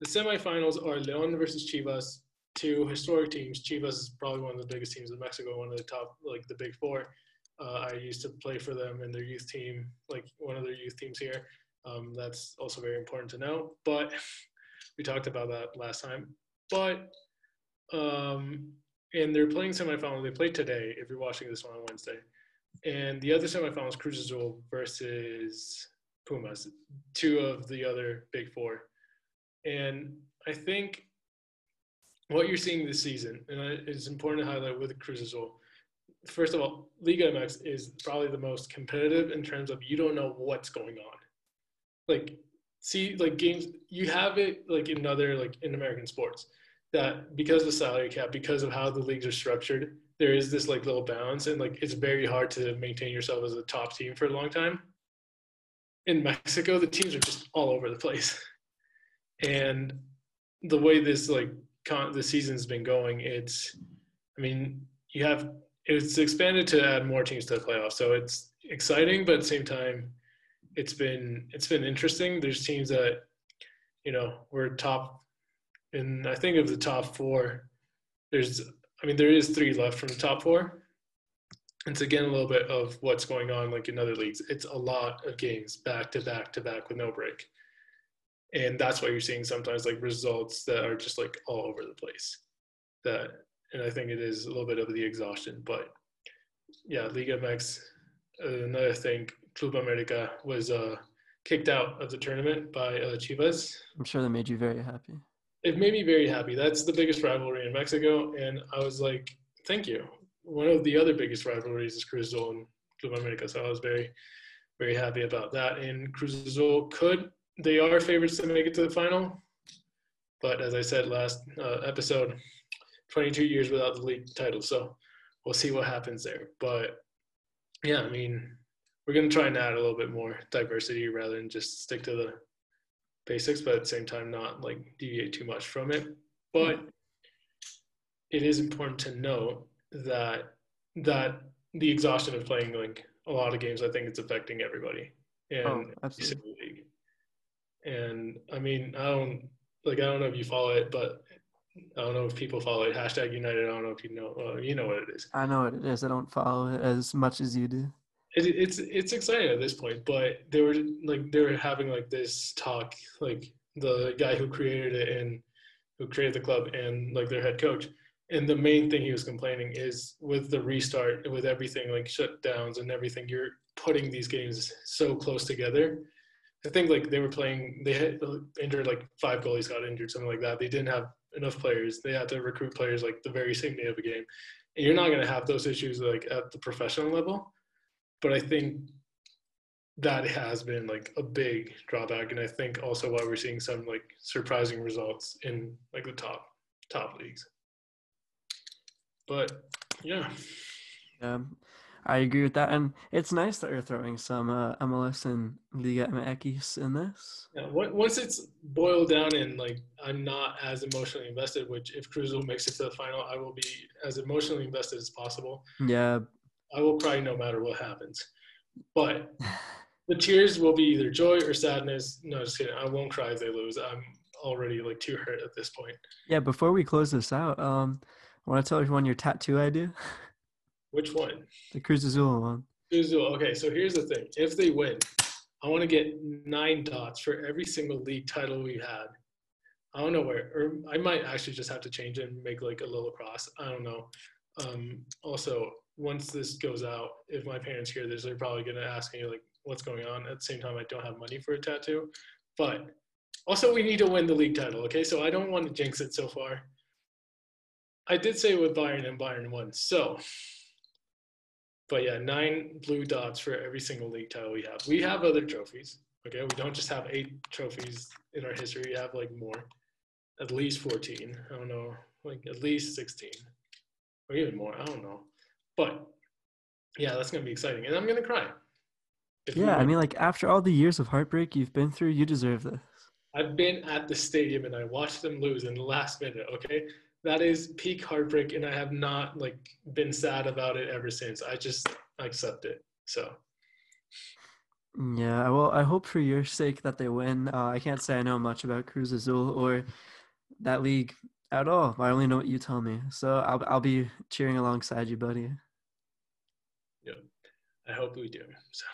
the semifinals are Leon versus Chivas, two historic teams. Chivas is probably one of the biggest teams in Mexico, one of the top, like the big four. Uh, I used to play for them in their youth team, like one of their youth teams here. Um, that's also very important to know. But <laughs> we talked about that last time. But um, and they're playing semifinals. They play today. If you're watching this one on Wednesday, and the other semifinals, Cruz Azul versus Pumas, two of the other big four. And I think what you're seeing this season, and it's important to highlight with Cruz Azul. First of all, Liga MX is probably the most competitive in terms of you don't know what's going on. Like, see, like games, you have it like in other, like in American sports, that because of the salary cap, because of how the leagues are structured, there is this like little balance, and like it's very hard to maintain yourself as a top team for a long time. In Mexico, the teams are just all over the place, <laughs> and the way this like con- the season's been going, it's, I mean, you have it's expanded to add more teams to the playoffs, so it's exciting, but at the same time, it's been it's been interesting. There's teams that, you know, were top, and I think of the top four, there's, I mean, there is three left from the top four. It's again a little bit of what's going on, like in other leagues. It's a lot of games back to back to back with no break and that's why you're seeing sometimes like results that are just like all over the place that and i think it is a little bit of the exhaustion but yeah liga mx another thing club america was uh kicked out of the tournament by uh, chivas. I'm sure that made you very happy. It made me very happy. That's the biggest rivalry in mexico and i was like thank you. One of the other biggest rivalries is cruz azul and club america so i was very very happy about that. And cruz azul could they are favorites to make it to the final. But as I said last uh, episode, 22 years without the league title. So we'll see what happens there. But yeah, I mean, we're going to try and add a little bit more diversity rather than just stick to the basics, but at the same time, not like deviate too much from it. But it is important to note that that the exhaustion of playing like a lot of games, I think it's affecting everybody. And oh, absolutely. And I mean, I don't like I don't know if you follow it, but I don't know if people follow it. Hashtag United. I don't know if you know. Well, you know what it is. I know what it is. I don't follow it as much as you do. It, it's it's exciting at this point, but they were like they were having like this talk, like the guy who created it and who created the club and like their head coach. And the main thing he was complaining is with the restart, with everything like shutdowns and everything, you're putting these games so close together I think like they were playing, they had uh, injured like five goalies got injured, something like that. They didn't have enough players. They have to recruit players like the very same day of a game. And you're not going to have those issues like at the professional level. But I think that has been like a big drawback. And I think also why we're seeing some like surprising results in like the top top leagues. But yeah. Yeah. I agree with that, and it's nice that you're throwing some uh, MLS and Liga MX in this. Yeah, once it's boiled down and like I'm not as emotionally invested, which if Cruz makes it to the final, I will be as emotionally invested as possible. Yeah, I will cry no matter what happens, but the tears will be either joy or sadness. No, just kidding. I won't cry if they lose. I'm already like too hurt at this point. Yeah, before we close this out, um, I want to tell everyone your tattoo idea. <laughs> Which one? The Cruz Azul one. Cruz Azul. Okay, so here's the thing. If they win, I want to get nine dots for every single league title we had. I don't know where, or I might actually just have to change it and make like a little cross. I don't know. Um, also, once this goes out, if my parents hear this, they're probably gonna ask me like, "What's going on?" At the same time, I don't have money for a tattoo, but also we need to win the league title. Okay, so I don't want to jinx it so far. I did say with Bayern and Bayern won, so but yeah, nine blue dots for every single league title we have. We have other trophies. Okay, we don't just have eight trophies in our history. We have like more, at least fourteen. I don't know, like at least sixteen, or even more. I don't know, but yeah, that's gonna be exciting, and I'm gonna cry. Yeah, I mean, like after all the years of heartbreak you've been through, you deserve this. I've been at the stadium and I watched them lose in the last minute. Okay, that is peak heartbreak and i have not like been sad about it ever since. I just accept it so. Yeah well i hope for your sake that they win. Uh, i can't say i know much about cruz azul or that league at all. I only know what you tell me. So i'll, I'll be cheering alongside you buddy. Yeah i hope we do so.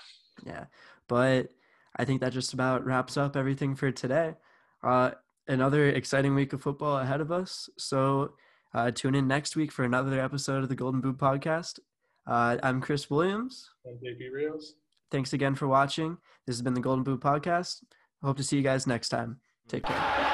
Yeah but i think that just about wraps up everything for today. Uh, another exciting week of football ahead of us. So uh, tune in next week for another episode of the Golden Boot Podcast. Uh, I'm Chris Williams. I'm JP Rios. Thanks again for watching. This has been the Golden Boot Podcast. Hope to see you guys next time. Take care.